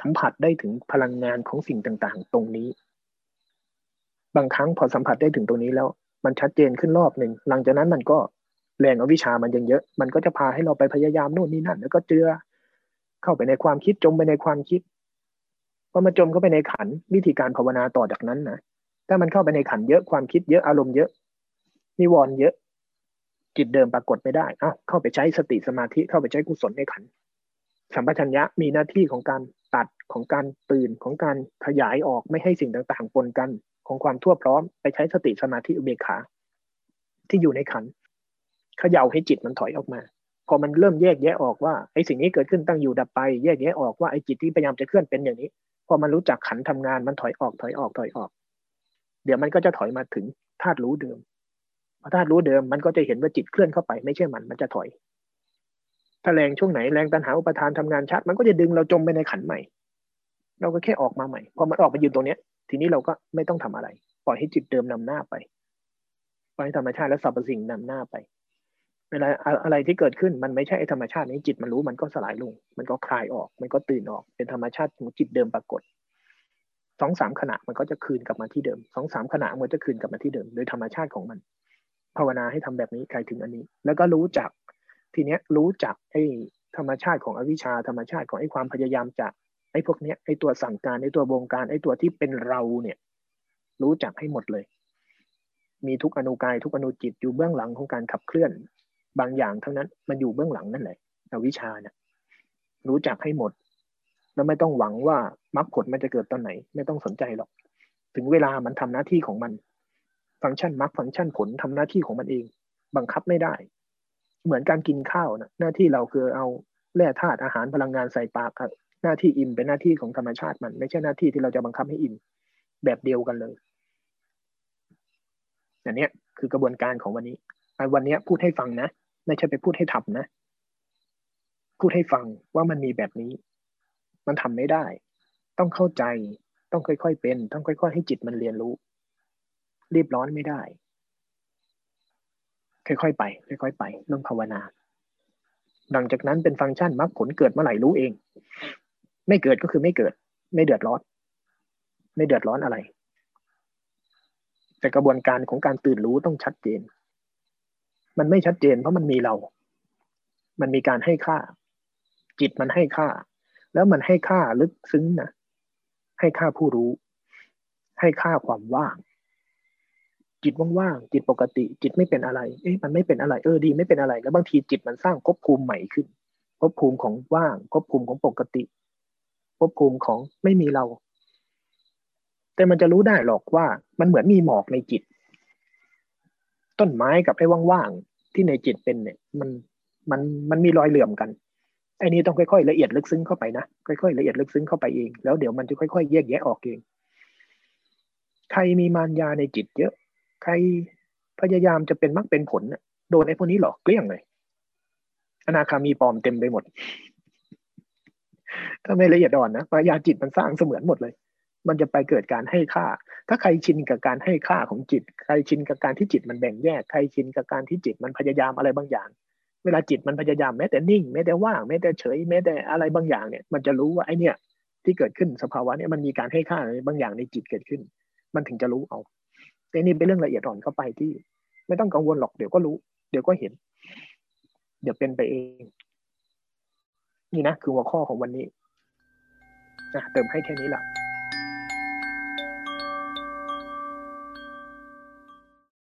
สัมผัสได้ถึงพลังงานของสิ่งต่างๆ ตรงนี้ บางครั้งพอสัมผัสได้ถึงตรงนี้แล้ว มันชัดเจนขึ้นรอบหนึ่งหลังจากนั้นมันก็แรงอวิชามันยังเยอะ มันก็จะพาให้เราไปพยายามโน่นนี่นั่น แล้วก็เจือเข้าไปในความคิดจมไปในความคิด พอมาจมเข้าไปในขันวิธีการภาวนาต่อจากนั้นนะถ้ามันเข้าไปในขันเยอะความคิดเยอะอารมณ์เยอะนิวรณ์เยอะ จิตเดิมปรากฏไม่ได้อ้าวเข้าไปใช้สติสมาธิเข้าไปใช้กุศลในขันสัมปชัญญะมีหน้าที่ของการตัดของการตื่นของการขยายออกไม่ให้สิ่งต่างๆปนกันของความทั่วพร้อมไปใช้สติสมาธิอุเบกขา ที่อยู่ในขันเขย่าให้จิตมันถอยออกมา พอมันเริ่มแยกแยะออกว่าไอ้สิ่งนี้เกิดขึ้นตั้งอยู่ดับไป แยกแยะออกว่าไอ้จิตที่พยายามจะเคลื่อนเป็นอย่างนี้ พอมันรู้จักขันทำงานมันถอยออกถอยออกถอยออก เดี๋ยวมันก็จะถอยมาถึงธาตุรู้เดิมพอธาตุรู้เดิมมันก็จะเห็นว่าจิตเคลื่อนเข้าไป ไม่ใช่มันมันจะถอย ถ้าแรงช่วงไหนแรงตันหาอุปทานทำงานชัด มันก็จะดึงเราจมไปในขันใหม่ เราก็แค่ออกมาใหม่พอมันออกมายืนตรงเนี้ย ทีนี้เราก็ไม่ต้องทำอะไร ปล่อยให้จิตเดิมนำหน้าไปปล่อยให้ธรรมชาติและสรรพสิ่งนำหน้าไป เวลาอะไรที่เกิดขึ้นมันไม่ใช่ธรรมชาตินี้จิตมันรู้มันก็สลายลง มันก็คลายออก มันก็ตื่นออก เป็นธรรมชาติของจิตเดิมปรากฏสองสามขณะมันก็จะคืนกลับมาที่เดิมสองสามขณะมันจะคืนกลับมาที่เดิม โดยธรรมชาติของมัน ภาวนาให้ทำแบบนี้ใครถึงอันนี้ แล้วก็รู้จัก ทีเนี้ยรู้จักไอ้ธรรมชาติของอวิชชาธรรมชาติของไอ้ความพยายามจะไอ้พวกเนี้ยไอ้ตัวสั่งการไอ้ตัวบงการไอ้ตัวที่เป็นเราเนี่ย รู้จักให้หมดเลย มีทุกอนุกายทุกอนุจิตอยู่เบื้องหลังของการขับเคลื่อน บางอย่างทั้งนั้นมันอยู่เบื้องหลังนั่นแหละอวิชาเนี่ยรู้จักให้หมด แล้วไม่ต้องหวังว่ามรรคผลมันจะเกิดตอนไหน ไม่ต้องสนใจหรอก ถึงเวลามันทำหน้าที่ของมัน ฟังก์ชันมรรคฟังก์ชันผลทำหน้าที่ของมันเอง บังคับไม่ได้ เหมือนการกินข้าวนะหน้าที่เราคือเอาแร่ธาตุอาหารพลังงานใส่ปากครับหน้าที่อิ่มเป็นหน้าที่ของธรรมชาติมัน ไม่ใช่หน้าที่ที่เราจะบังคับให้อิ่มแบบเดียวกันเลยอันนี้คือกระบวนการของวันนี้วันนี้พูดให้ฟังนะ ไม่ใช่ไปพูดให้ทำนะ พูดให้ฟังว่ามันมีแบบนี้ มันทำไม่ได้ ต้องเข้าใจ ต้องค่อยๆเป็น ต้องค่อย ๆ ให้จิตมันเรียนรู้ รีบร้อนไม่ได้ ค่อยๆไป ค่อยๆไป เรื่องภาวนา หลังจากนั้นเป็นฟังก์ชันมรรคผลเกิดเมื่อไหร่รู้เอง ไม่เกิดก็คือไม่เกิด ไม่เดือดร้อน ไม่เดือดร้อนอะไรแต่กระบวนการของการตื่นรู้ต้องชัดเจน มันไม่ชัดเจนเพราะมันมีเรา มันมีการให้ค่า จิตมันให้ค่า แล้วมันให้ค่าลึกซึ้งนะให้ค่าผู้รู้ ให้ค่าความว่าง จิตว่างๆจิตปกติ จิตไม่เป็นอะไร เอ๊ะมันไม่เป็นอะไรเออดี ไม่เป็นอะไร แล้วบางทีจิตมันสร้างภพภูมิใหม่ขึ้นภพภูมิของว่างภพภูมิของปกติภพภูมิของไม่มีเรา แต่มันจะรู้ได้หรอกว่ามันเหมือนมีหมอกในจิต ต้นไม้กับไอ้ว่างๆที่ในจิตเป็นเนี่ย มันมันมันมีรอยเหลื่อมกันไอ้นี้ต้องค่อยๆละเอียดลึกซึ้งเข้าไปนะค่อยๆละเอียดลึกซึ้งเข้าไปเอง แล้วเดี๋ยวมันจะค่อยๆแยกแยะออกเอง ใครมีมารยาในจิตเยอะ ใครพยายามจะเป็นมรรคเป็นผลโดนไอ้พวกนี้หลอกเกลี้ยงเลยอนาคามีปลอมเต็มไปหมด ถ้าไม่ละเอียดอ่อนนะมายาจิตมันสร้างเสมือนหมดเลย มันจะไปเกิดการให้ค่า ถ้าใครชินกับการให้ค่าของจิต ใครชินกับการที่จิตมันแบ่งแยก ใครชินกับการที่จิตมันพยายามอะไรบางอย่าง เวลาจิตมันพยายามแม้แต่นิ่งแม้แต่ว่างแม้แต่เฉยแม้แต่อะไรบางอย่างเนี่ย มันจะรู้ว่าไอเนี่ย ที่เกิดขึ้นสภาวะเนี่ยมันมีการให้ค่าอะไรบางอย่างในจิตเกิดขึ้น มันถึงจะรู้เอาแต่นี่เป็นเรื่องละเอียดอ่อนเข้าไปที่ ไม่ต้องกังวลหรอกเดี๋ยวก็รู้ เดี๋ยวก็เห็น เดี๋ยวเป็นไปเอง นี่นะคือหัวข้อของวันนี้นะเติมให้แค่นี้แหละ